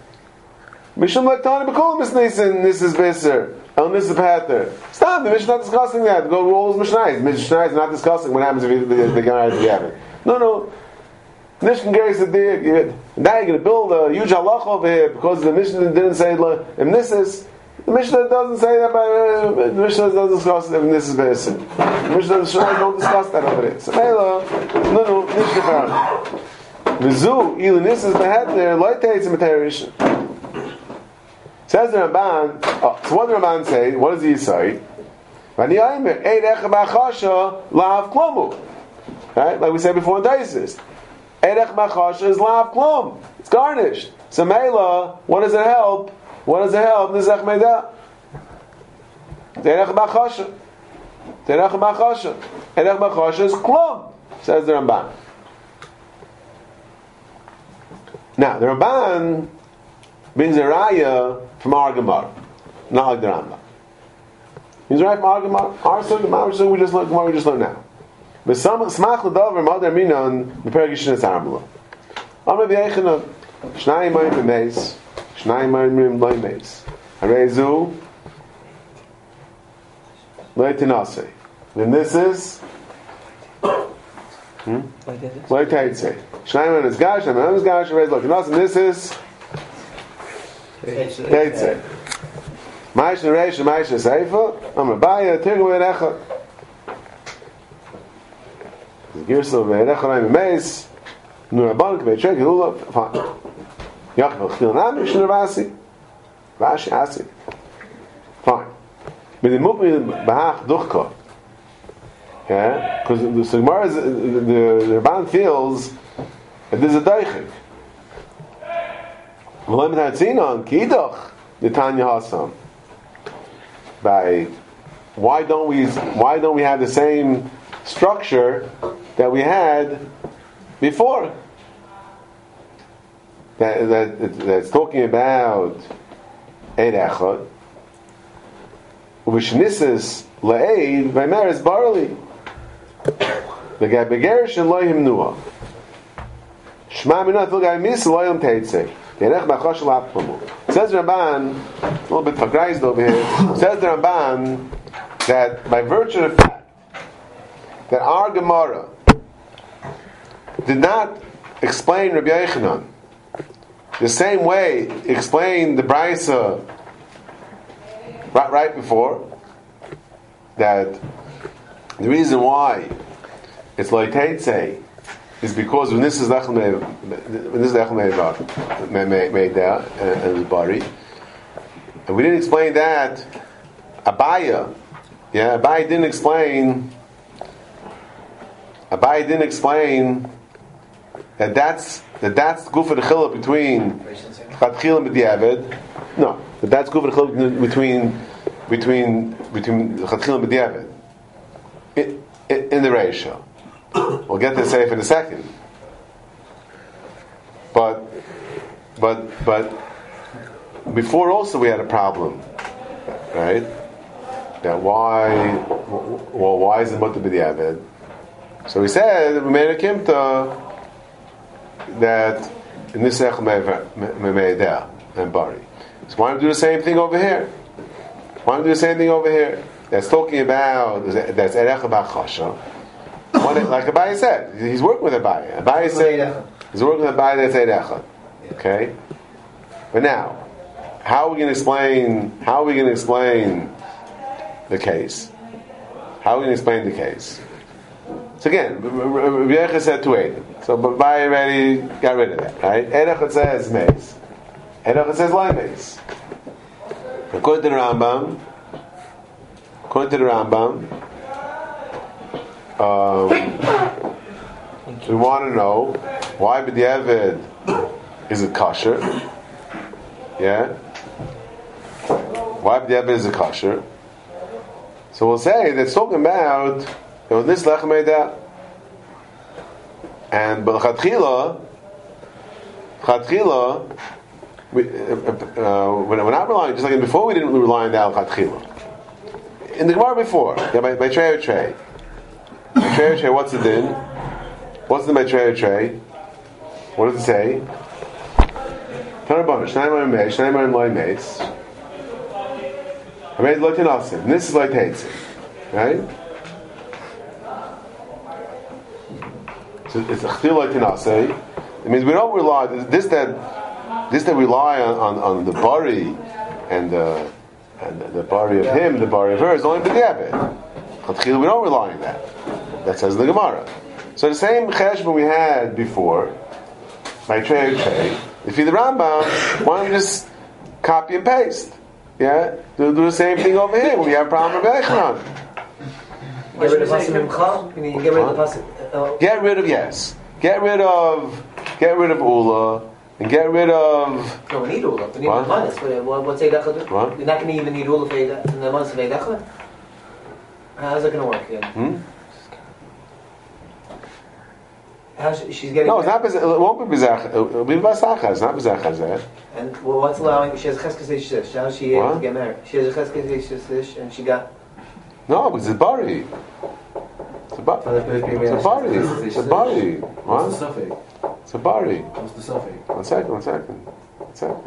Mishum like Tanim Bekol Mis Nisim, this is Visser. And this is Pater. Stop, the Mishnah not discussing that. Go all those Mishnahs. Mishnah is not discussing what happens if you, the, the guy is Gavin. No, no. Nishkan Gary said, now you're going to build a huge halach over here because the Mishnah didn't say and this is the Mishnah doesn't say that. By, uh, the Mishnah doesn't discuss it. This is Beis. The Mishnah don't discuss that over there. So Mela, no, no, found. Vizu ilanis is behet there. Loite is a material. Says the Ramban. Oh, so what the Ramban say? What does he say? Right, like we said before in Daisis. Erech machasha is lav klum. It's garnished. So mela, what does it help? What does it help? Nizach meida. Erech machasha. Erech machasha. Erech machasha is klum. Says the Ramban. Now the Ramban brings a raya from our Gemara, not like the Rambam. He's right from our Gemara. Our Gemara, Sukkah, we just learned. Gemara, we just learned now. But some smach l'davar mother minon the perigishnas armula. Amr v'yechana shnai mayim b'meis shnai mayim loy meis. Harezu loy tinase. Then this is hmm? Loy teitze. Shnai mayim is gash, shnai mayim is gash. Harezu loy tinase. And this is teitze. Maish nereish maish neseifa. Amr baya tirgu v'erecha. Girsel ve'erechanayim meis, nur abank ve'chek hilula, fine. Yaakov chil nam ish nervasi, Rashi asi. Fine. But the mukmi bahach duchka. Yeah? Because the Sigmar is, the, the, the Ramban feels that there's a deichik. By, why don't we, why don't we have the same structure that we had before. That, that, that's talking about Eid Echad. V'shnisses la'eid v'meres barley. V'gai begerish and loyim nua. Shma minat v'gai mis loyim teitze. Says Ramban, a little bit fagrized over here, says the Ramban that by virtue of the fact that our Gemara did not explain Rabbi Yochanan the same way explained the Brisa right, right before that the reason why it's like is because when this is Lechel Me- when this is Lechel Me- Me- Me- Meida and and was Bari and we didn't explain that Abaya yeah Abaya didn't explain Abai didn't explain that that's that that's good for the chiluk between Chatchil and B'diavad. No, that that's good for the chiluk between between between Chatchil and B'diavad. In, in, in the ratio, we'll get to safe in a second. But but but before also we had a problem, right? That why, well, why is it not to be mutter b'diavad? So we said we made a kimta that in this memeideh and bari. So why don't we do the same thing over here? Why don't we do the same thing over here? That's talking about that's erecha b'chasha. Like Abai said, he's working with Abai. Abai said he's working with Abai that's erecha. Okay, but now, how are we going to explain? How are we going to explain the case? How are we going to explain the case? So again, Rebbe said to eight. So Abai already got rid of that, right? Erech says mace. Erech says lie mace. According to the Rambam, according to the Rambam, um, we want to know why b'diavad is it kosher? Yeah. Why b'diavad is it kosher? So we'll say that's talking about you know, this lechem. And but chatchila, chatchila, we, uh, uh, we're not relying just like before we didn't rely on the al chatchila. In the Gemara before, yeah, by, by tray or tray, tray what's the din? What's the tray? What does it say? Tanabana, Shnai Mayim Meis, Shnai Mayim Loy Meis. I made Tinasim. And this is like Teitzim. Right? So it's a Chtil Tinasei. It means we don't rely, this that, this that rely on, on, on the Bari and the, and the, the Bari of him, the Bari of her, is only B'diabit. Chatchil, we don't rely on that. That says the Gemara. So the same cheshbon we had before, by tray tray, if you're the Rambam, why don't you just copy and paste? Yeah? Do, do the same thing over here when we have a problem with Echron. Get rid of Pasuk Mimcha? You get rid of the Pasuk? uh, Get rid of, yes. Get rid of, get rid of Ula, and get rid of, No, we need Ula. We need What? the Manas. What, what's Eidecha do? What? You're not going to even need Ula for Eidecha, in the Manas of Eidecha? How's that going to work again? hmm? How's she, she's getting... No, it's not, Bez- it won't be Bezach, it'll be Basacha, it's not Bezach And well, what's allowing... She has a Cheskes Eish How's she able What? to get married? She has a Cheskes Eish and she got... No, because it's Bari. It's a Bari. It's a Bari. It's a Bari. What's the What? suffix? It's a Bari. What's the suffix? One second, one second. One second.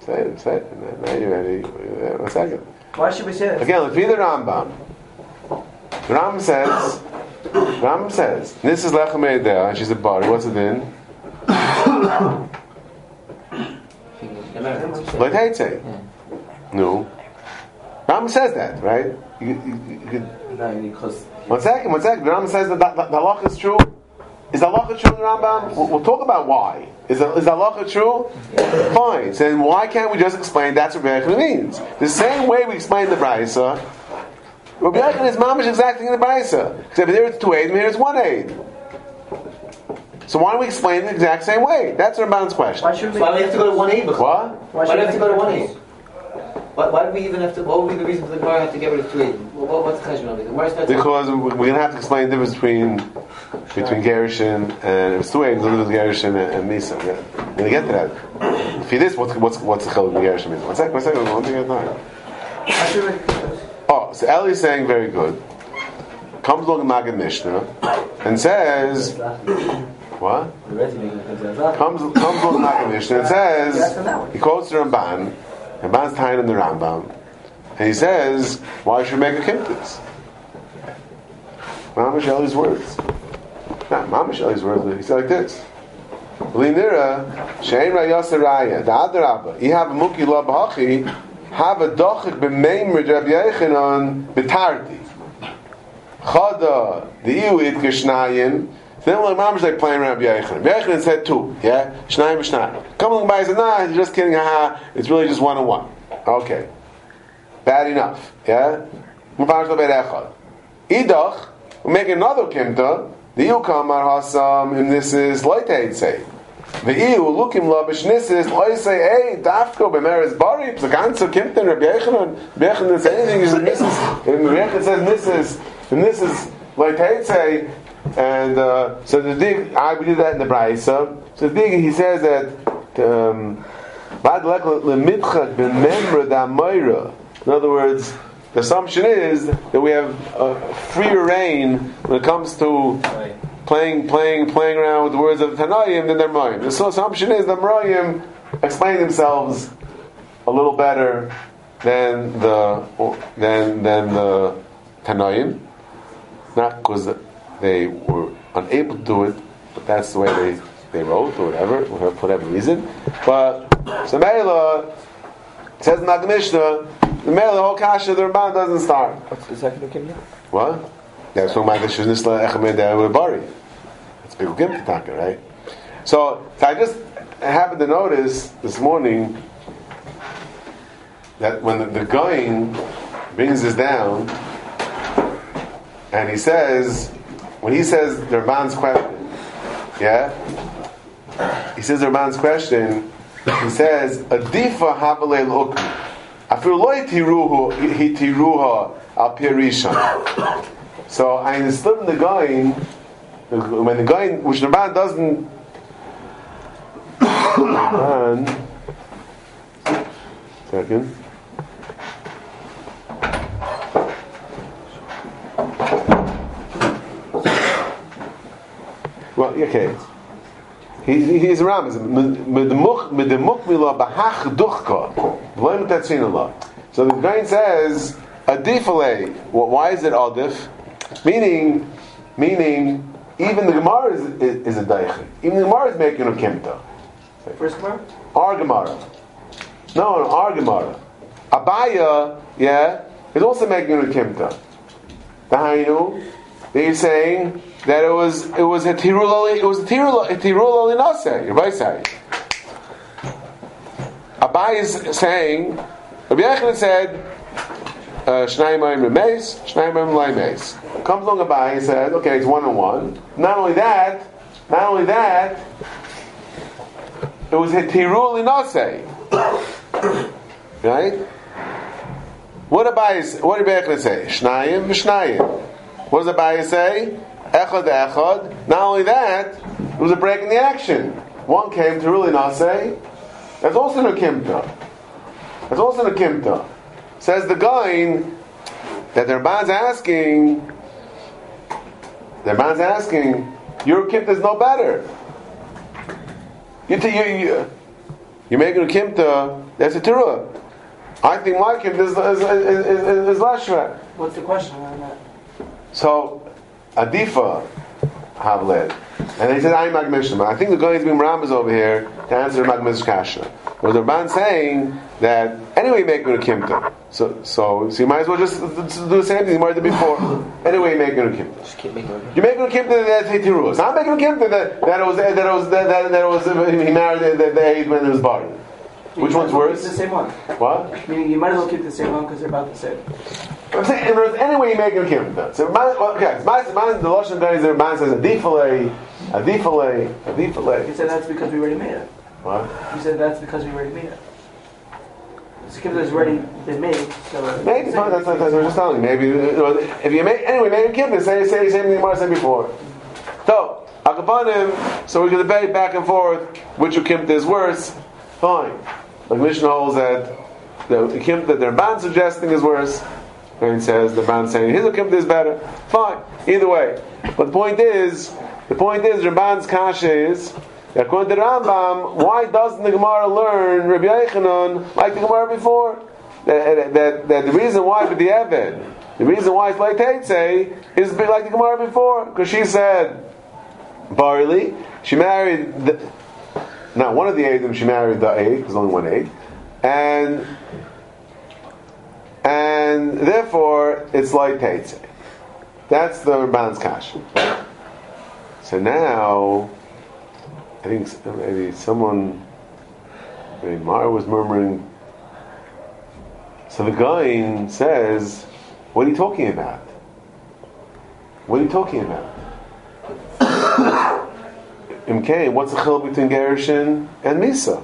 Say it, say it. Now you're ready. One second. Why should we say that? Again, let's read the Rambam. The Rambam says, the Rambam says, this is Lechem Eideh, and she's a bari. What's it in? Get married. Like Heitzei. No. Rambam says that, right? You, you, you one second, one second. The Rambam says that the, the, the halacha is true. Is the halacha true in the Rambam? We'll, we'll talk about why. Is the, is the halacha true? Fine. So then why can't we just explain that's what Yechon means? The same way we explain the Brisa, Rabbi Yechon is mamish exactly in the Brisa. Except here it's two aid, and here it's one aid. So why don't we explain it the exact same way? That's Ramban's question. Why should we? why do we have to go to 1 8? What? Why Why do should we have to go to 1 make 8? Why, why do we even have to... What would be the reason for the Gemara have to get rid of 2 8? What, what's the Cheshbon of it? The Gemara starts... Because we're going to have to explain the difference between between Gerushin and it's two aids, with Gerushin and, and Misa. We're going to get to that. If you this, what's what's what's the chiluk of Gerushin means? One second, one second, one thing at a time. Oh, so Eli is saying very good. Comes along Maggid Mishnah and says, what? Comes comes along Maggid Mishnah and says, he quotes the Ramban. Ramban's tying in the Rambam, and he says, why should we make a kimtis? Mamash Eli's words. Not Mamash Eli's words. He said like this. Linira, Shein Rayas Raya, the Adarabba, you have Muki La Bahachi, have a Dochik B'meim Rabbi Yechanan B'tarti. Chada, the Iwid Geshnayim, then like Mamash like playing around Rabbi Yechanan. Rabbi Yechanan said two, yeah? Shnayim B'shnayim. Come along by and said, nah, just kidding, haha, it's really just one on one. Okay. Bad enough, yeah? Mufarish Lo Beit Echad. Idach, we make another kimta. The iu kamar hasam, and this is loiteid say. The iu lukim la b'shnisis say, hey, dafko b'meres bari, ganze kimta, Rabbi Yechanan, Rabbi Yechanan says anything, is misses, and Rabbi Yechanan says misses, and this is loiteid say, and uh, so the dig, I did that in the brayso. So the dig, he says that um. In other words, the assumption is that we have a freer reign when it comes to playing, playing, playing around with the words of the Tanaim than their mind. The assumption is the Marayim explain themselves a little better than the than than the Tanaim, not because they were unable to do it, but that's the way they, they wrote or whatever, for whatever reason. But so Mela says in the Mishnah, the Mela the oh, whole kasha the Ramban doesn't start. What's the second opinion? What? That's from my Echamed with Bari. Taka, right? So, so I just happened to notice this morning that when the, the going brings this down, and he says, when he says the Ramban's question, yeah, he says the Ramban's question, he says, Adifa habaleil ukmi. Afir loy tiruhu hitiruha al. So I understood the going, when the going, which the man doesn't, Ramban, second. Well, okay. He, he's a Rambam. So the Gain says, Adifale. Well, why is it Adif? Meaning, meaning, even the Gemara is, is, is a Daichi. Even the Gemara is making a Kimta. First Gemara? Our Gemara. No, no, our Gemara. Abaya, yeah, is also making a Kimta. The Hainu, they're saying that it was it was a tirul it was a tirul a tirul alinase. Vice say. Abai is saying. Rabbi Yechon said. Shnayim uh, remeis, Shnayim leimeis. Comes along Abai and says, okay, it's one and one. Not only that, not only that, it was a tirul inase. right? What Abai what did Yechon say? Shnayim v'shnayim. What does Abai say? Echad echad. Not only that, it was a break in the action. One came to really not. That's also no kimta. That's also no kimta. Says the guy that the Rabban's asking, the Rabban's asking, your kimta is no better. You, t- you, you, you're making a kimta, uh, that's a tirua. I think my kimta is, is, is, is, is lashra. What's the question on that? So, Adifa Havled. And they said, I'm Magmishim. I think the guy is being Rambas over here to answer Magmish Kasha. Was the Rabban saying that anyway, make it a kimta. So, so, so you might as well just do the same thing you might have before. Anyway, make it a kimta. Just keep making it. You're making a kimta that that's Hitirus. I'm making a kimta that, that it was that it was that, that, that it was he married the, the, the age when it was born. Which one's might as well worse? the same one. What? Meaning you might as well keep the same one because they're about the same. I'm saying, if there's any way you make it a kimta. So, man, okay, man, man, the Lashon guy is there, man says a defilay, a defilay, a You defilay. said that's because we already made it. What? You said that's because we already made it. The skip has already been made, so uh, Maybe. That's, that's, that's what I'm just telling you. Maybe if you make anyway, make a kibbutz. Say say same thing I said before. So akapanim. So we can debate back and forth which kibbutz is worse. Fine. Like Mishnah holds that the kibbutz that their ban suggesting is worse. And says the ban saying his kibbutz is better. Fine. Either way. But the point is, the point is, Ramban's kasha is. According to Rambam, why doesn't the Gemara learn Rabbi Yechanan like the Gemara before? that, that, that the reason why with the Evid, the reason why it's like Teitzei is like the Gemara before, because she said, Barley, she married, the, not one of the Eidim, she married the Eid, there's only one Eid, and and therefore it's like Teitzei. That's the Ramban's Kash. So now, I think maybe someone, maybe Mara was murmuring so the guy says, What are you talking about? What are you talking about? MK, what's the chil between Gerushin and Misa?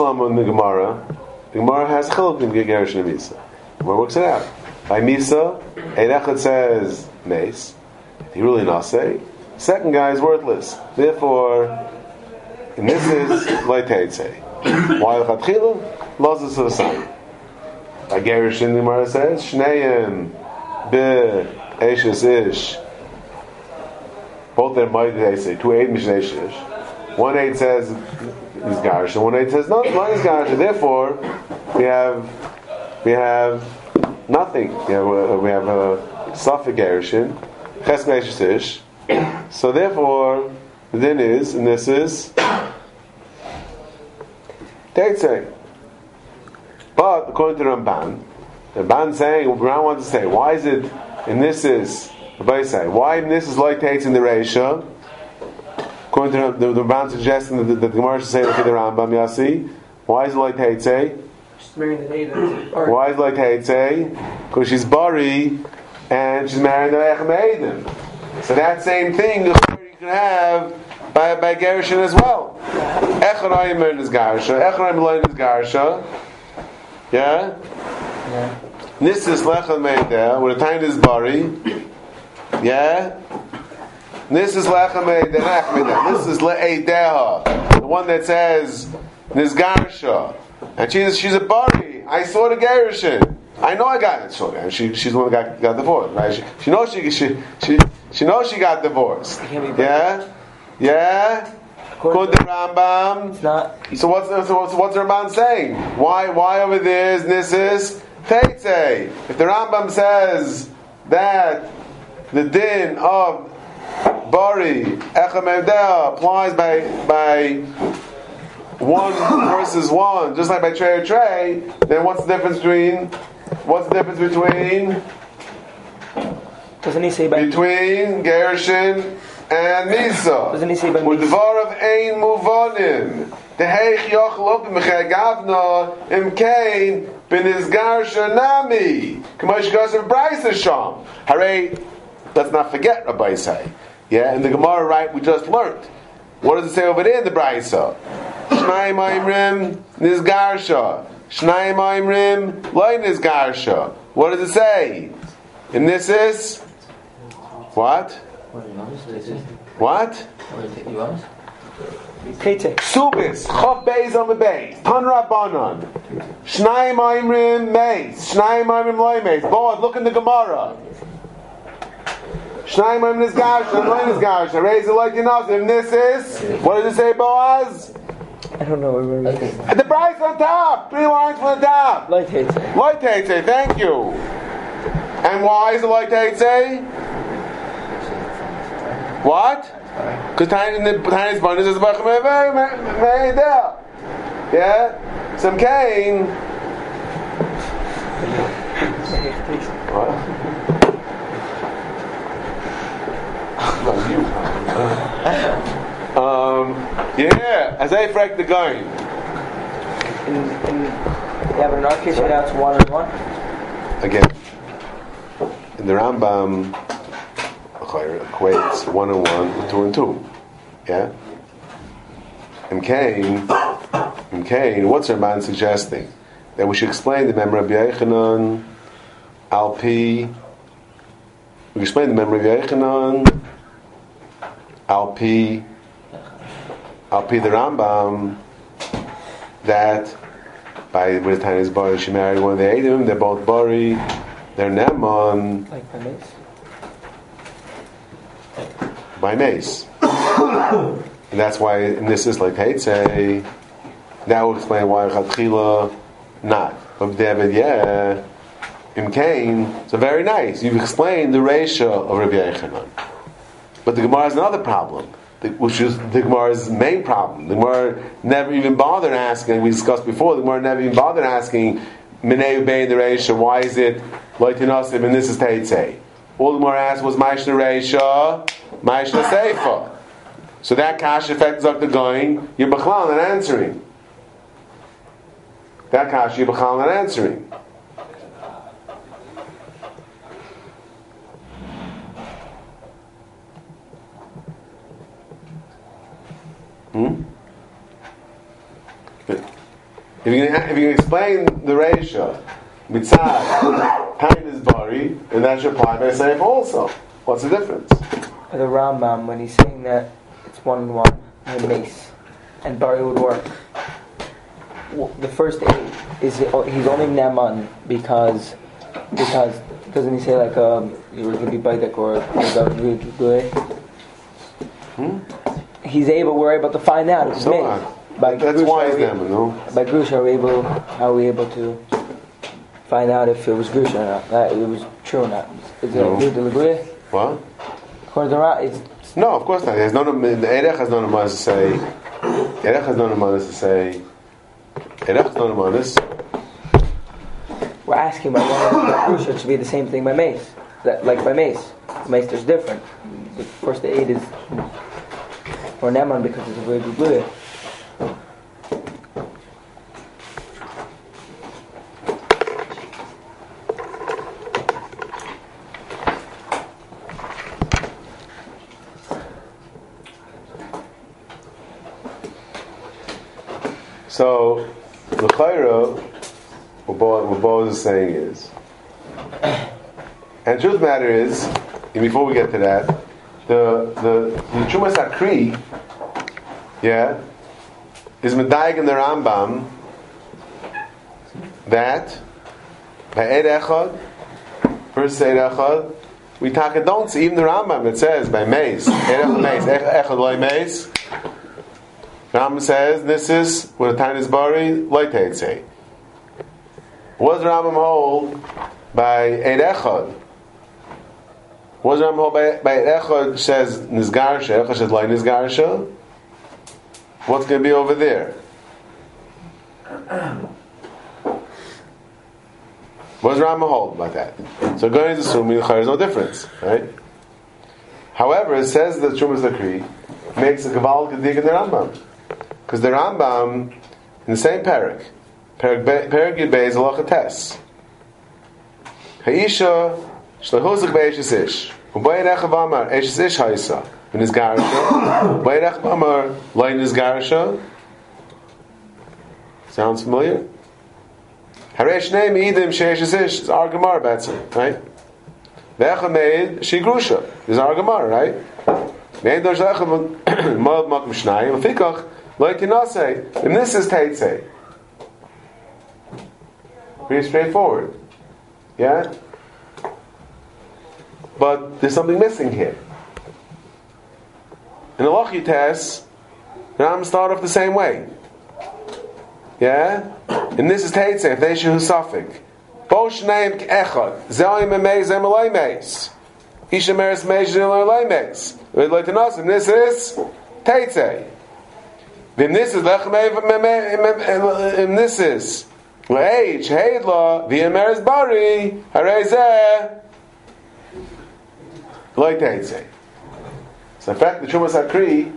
Bishlam in the Gemara, The Gemara has chiluk in Gerish and Misa. The Gemara works it out. By Misa, ein echad says mace. He really not say. Second guy is worthless. Therefore, and this is say. Why the chatchilu? Lozes of the sign. By Gerish and the Gemara says Shneim be Eshes ish. Both their might they say two eight mishnei shish. One eight says is garish, and one eight says no, one is garish. Therefore, we have we have nothing. We have uh, have a suffix garishin, ches. So therefore, the din is, and this is Teitzei. But according to Ramban, the Ramban saying, Ramban wants to say, why is it, and this is, say, why this is like Teitz in the Reisha? According to the, the, the Ramban suggesting that the, the Gemara should say like the Rambam, Yasi. Why is it like Teitze? She's marrying the Aiden. Why is it like Teitze? Because she's Bari, and she's married to Echem So that same thing you can have by, by Gershon as well. Echonayim is Garsha, Echonayim is Garsha. Yeah? This is Lechem Meideh, where the time is Bari. Yeah? This is Lechem Meideh, this is Le'edeha, the one that says Nizgarsha. And she's, she's a Bari. I saw the Gershon. I know I got it. So, she, she's the one that got, got divorced, right? She, she knows she, she, she, she knows she got divorced. Yeah? Yeah? According to Rambam. It's not. So what's the, so what's, what's the Rambam saying? Why why over there is this is Teitze? If the Rambam says that the din of Bari Echamevdeh applies by by one versus one, just like by Trey or Trey, then what's the difference between what's the difference between Doesn't he say by? between Gerushin and Misa. Doesn't he say by With dvar of ein muvanim. The heich yochel up b'mechei gavna im kain b'nizgar shanami. K'mosh goes Bryce Sham. Hooray, let's not forget Rabbi say. Yeah, in the Gemara, right, we just learned. What does it say over there in the Brisa? Shnai Maimrim Nizgarsha. Shnai Maimrim Loy Nizgarsha. What does it say? And this is what? What? Subis, Chav Beis on the Beis, Tan Rabbanon, Shnai Maimrim Meis, Shnai Maimrim Loy Meis. Boaz, look in the Gemara. Shnai Maimrim is Garsha, Loy is Garsha. Raise it like you know. And this is, what does it say, Boaz? I don't know where we're the price on top, three lines from the top. Light Kete. Light Teitze, thank you. And why is it like Teitze? What? Because Tainis Bundes is about Meideh. Yeah? Some cane. What? No, you. um, yeah, as I frack the going. In, in, yeah, but in our case, right now it's one and one. Again, in the Rambam, equates one and one with two and two. Yeah? And Cain, and Cain, what's Ramban suggesting? That we should explain the memory of Yechanan, Alpi, we explain the memory of Yechanan, Alpi, Alpi the Rambam, that by when the time is Bari, she married one of the Edom, they're both Bari, they're Neman, Like my mace. by mace. and that's why in this is like Heitzei. That will explain why Chatchila not. But David, yeah, in Cain, so very nice. You've explained the ratio of Rabbi Yechanan. But the Gemara has another problem, which is the Gemara's main problem. The Gemara never even bothered asking, we discussed before, the Gemara never even bothered asking, Minei Bein the ratio, why is it Loitinosim and this is Teitzei? All the Gemara asked was Maishna Reisha, Maishna Seifa. So that kash affects up the going, you're Bechal not answering. That kash you're Bechal not answering. Hmm? If you can, if you can explain the ratio, mitzad, time is bari, and that's your apply by the same also. What's the difference? The Rambam, when he's saying that it's one and one, and mace, and Bari would work. The first eight is he's only Naman because because doesn't he say like um you were gonna be Baidak or Hmm? He's able. We're able to find out it's on. By That's Grusha, it's we- them, no? By Grusha, are we able? How are we able to find out if it was Grusha or not? That it was true or not? Is it No. the? What? According to Ra, it's No, of course not. There's no, the Erech has no manas to say. Erech has no manas to say. Erech has no manas. We're asking by one Grusha, it should be the same thing by mace. That, like by mace. Mace, is different. Of course, the first eight is for Neman because it's a very good blue. So, the Chaira, what Bo- Boaz is saying is, and truth matter is, before we get to that, the the the Chumas Akri, yeah, is medayik in the Rambam that Eid Echad, first Eid Echad, we talk don't see even the Rambam it says by Mace, Eid Echad Mace, Echad Loy. Rambam says this is what a tiny bari like say. What Rambam hold by Eid Echad? What Rambam hold by, by Echad says Nizgarsha, Echad says like Nizgarsha? What's going to be over there? What does Rambam hold about that? So going to assume there's no difference, right? However, it says that Shumas Lakri makes a Gaval Kadig in the Rambam. Because the Rambam, in the same parak, parak Yud Beis Halacha Tes, Ha'isha shlechuzik be'eshes ish, u'bay rechav amar eshes ish ha'isa, v'niz garisha, u'bay rechav amar loy niz garisha. Sounds familiar? Haresh name idim she'eshes ish, it's our Gemara Betzim, right? Ve'echa meid shigrusha, is our Gemara, right? Meid dosh lechav mod makim shnayim, v'fikach loy tinasei, and this is teitzei. Pretty straightforward. Yeah? But there's something missing here. In the Lochi test, Ram start off the same way. Yeah? And this is they should Suffolk. Bosh name Echad. Zelim Emei Zemalai Meis. Isha Meres Meis Zemalai Meis. We'd like to know, and this is Teitzeh. Then this is Lechem and this is Le'H, Heidla, V'Yemeres Bari, Harezeh, Like Teitzeh. So in fact, the Chumas Akri,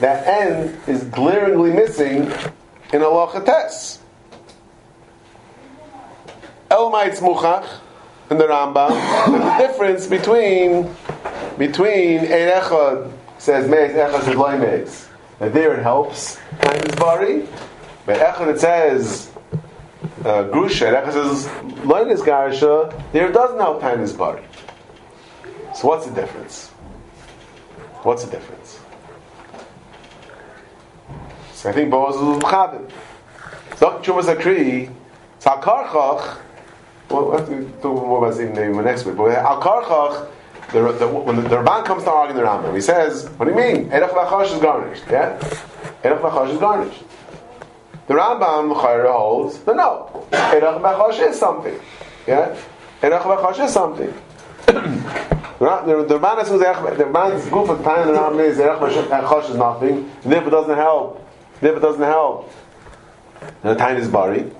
that end is glaringly missing in Allah Tes. Elmites Muchach in the Rambam, the difference between between Ein Echad says Meis, Echad says Loy Meis. And there it helps Tainis Bari. But Echad it says uh, Grusha, Echad says Loinis Garisha, there it doesn't help Tainis Bari. So what's the difference? What's the difference? So I think Boaz is Chavim. Zok Chumas Akri, so Al Karchach, well, have to talk more about this maybe next week, but Al Karchach, the, the, when the, the Ramban comes to argue the Rambam, he says, what do you mean? Erech Vachosh is garnished, yeah? Erech Vachosh is garnished. The Rambam Chayra holds, no, no, Erech Vachosh is something, yeah? Erech Vachosh is something. The the Ramban says the Ramban's goof of time the Rambam is Vachosh is nothing, and therefore doesn't help. Therefore doesn't help. And the time is bari.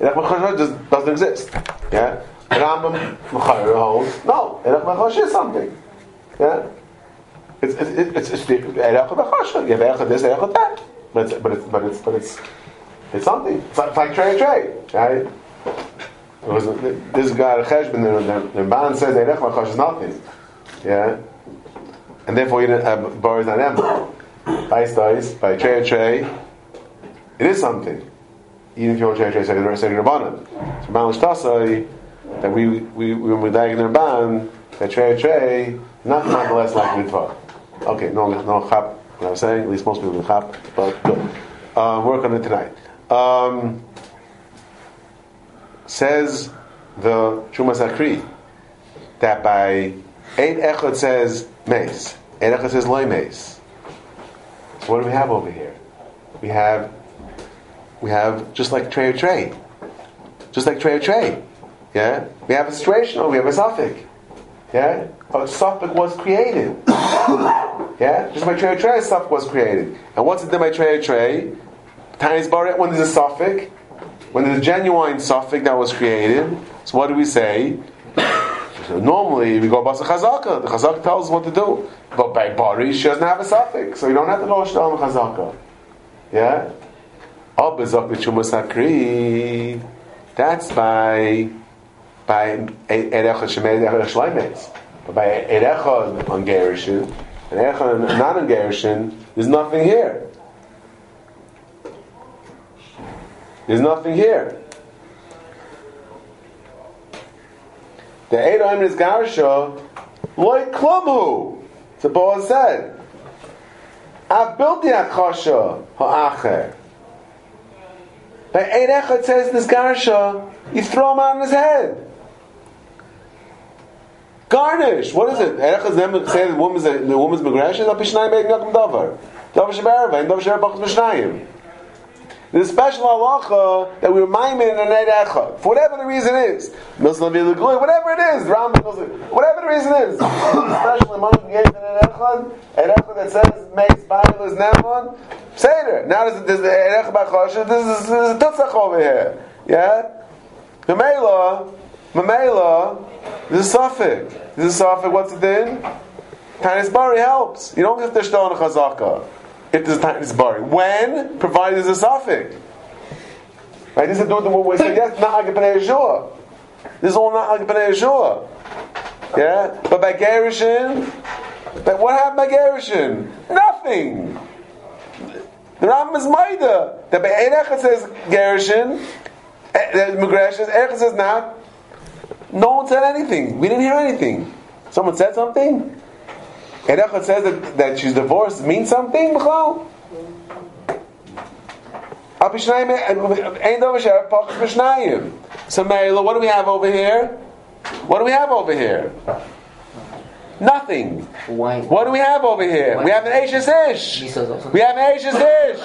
Just doesn't exist. Yeah? The Rambam holds, no, Erech is something. Yeah? It's it's it's Erech Vachosh. You have Erech this, Erech that. But it's but it's but it's but it's it's something. It's like, it's like trade trade, right? It was this guy Cheshbon. The, the, the ban says Erech Vachosh is nothing. Yeah, and therefore you didn't have borrows on them. By dice by trade trade, it is something. even if you want to trade trade second rabbanon. So Malish Tasai that we we we were dagging their ban that trade trade not nonetheless like mitzvah. Okay, no no chap. What I'm saying, at least most people chap, but good. Uh, work on it tonight. Um, says the Shumas Akri that by eight echad says mace, eight echad says loy mace. So what do we have over here? We have we have just like tray or tray, just like tray or tray. Yeah, we have a situation. Oh, we have a suffix. Yeah, a suffix was created. yeah, just by tray or tray, a suffix was created. And what's it done by tray or tray? Tiny bar when there's a suffix, when there's a genuine suffix that was created. So what do we say? Normally we go basa chazaka. The chazaka tells us what to do. But by bari, she doesn't have a suffix, so you don't have to go shtal chazaka. Yeah. That's by by erechad shemed erechad shleimes. But by erechad on gerushin and erechad not on gerushin, there's nothing here. There's nothing here. The Eidom is Garsha, loy klumhu. The Boaz said, I've built the Akasha ha'acher. By Eid Echad says this Garsha, you throw him on his head. Garnish. What is it? Eid Echad's name the woman's the woman's migration. Al pishnayim beig nakum davar. Davar sheberva and davar sheberva b'shnayim. There's special halacha that we remind me in an Eid Echad. For whatever the reason is. Muslim Vilagui, whatever it is. Whatever the reason is. Especially among the in an Echad. That says, makes Bible is Neman. Seder. Now there's, there's the Eid Echad Bachosha. There's, there's a Tutzach over here. Yeah? Mamela. Mamela. There's a suffix. There's a suffix. What's it in? Tanis Bari helps. You don't get the Shton Chazaka time is bari. When? Provided there's a suffix. Right? This is the what we say, yes, not Yeshua. This is all not like Yeshua. Yeah? But by Gerushin, but what happened by Gerushin? Nothing. The Ram is Maida. The Be'erech says Gerushin, eh, the Migresh says, Erech says not. No one said anything. We didn't hear anything. Someone said something? Erechot says that, that she's divorced means something, B'chal? So, Meila, what do we have over here? What do we have over here? Nothing. Why? What do we have over here? We have an Ashes Ish. We have an Ashes Ish.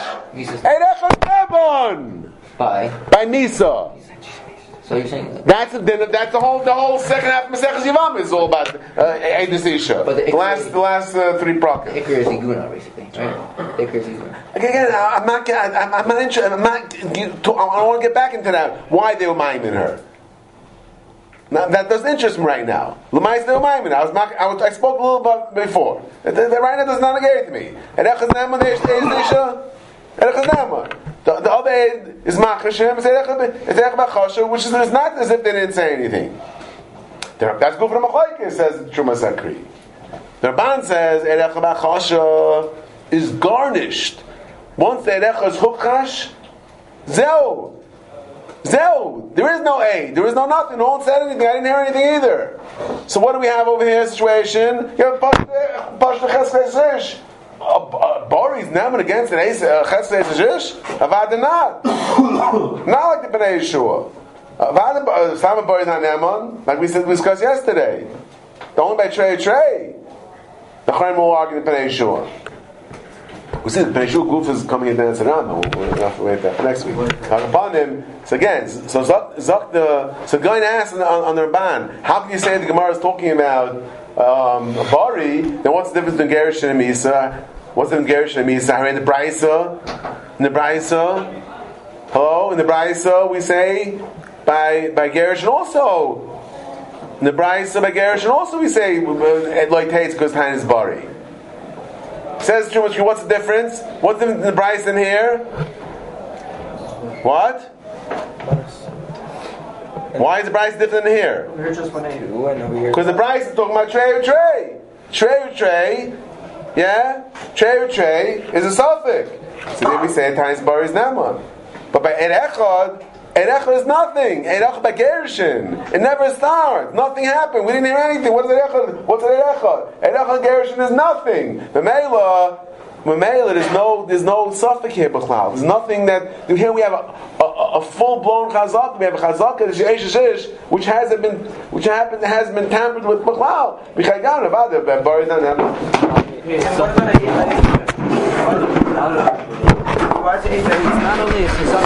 Erechot by. By Misa. So you're saying that? That's the, that's the whole the whole second half of Maseches Yivam is all about uh, Eidos Isha. But the the last the last uh, three prophets. Iker is Iguna, basically, right? Iker is Iguna. Again, I'm not. I'm, I'm not interested. I'm not. I don't want to get back into that. Why they were miming her? Now, that doesn't interest me right now. Lemais they were miming. I was. Not, I, was I spoke a little bit before. That, that right now does not negate to me. And Echaz Nema Eidos Isha. Echaz Nema. Aid is Machashim. Bachasha, which is not as if they didn't say anything. That's good for the Machaikis, says Truma Sakri. The Ramban says Erech Bachasha is garnished. Once the Erech is Hukash, Zeu. Zeu. There is no A. There is no nothing. No one said anything. I didn't hear anything either. So what do we have over here? Situation. You have Pashta Chesed Zish. Bori's Neman against an Chesed Zish? Avada not. Not like the Bnei Yeshua. Avada, uh, Sama Bori is not Neman, like we said, we discussed yesterday. Only by Trey Trey. The Chaim will argue the Bnei Yeshua. We see the Bnei Yeshua Guf is coming in the answer We'll have to wait that next week. Upon him, so again, so Zok, the, so going to ask on, on, on the Ramban, how can you say the Gemara is talking about um, Bari, then what's the difference between Gerish and Misa? What's the difference between Gerish and Misa? In the Braisa, in the Braisa, hello, in the Braisa, we say by, by Gerish and also, in the Braisa by Gerish and also we say, uh, like Tates because time is Bari. Says Chumash, what's the difference? What's the the Braisa in here? What? Why is the Braisa different than here? We're just one eight. Ooh, and over here. Because the Braisa is talking about tray. Tray or tray, yeah? Tray or tray is a suffix. So then we say times bar is Naman. But by Echad, Eid is nothing. Eid Echad by Gerushin. It never starts. Nothing happened. We didn't hear anything. What is Eid Echad? What's? Eid Echad Gerushin is nothing. Memela, Memela, there's no, there's no suffix here, B'chlal. There's nothing that, here we have a, a, a full-blown chazak. We have a chazak, which hasn't been, which happened, has been tampered with B'chlal. Not only is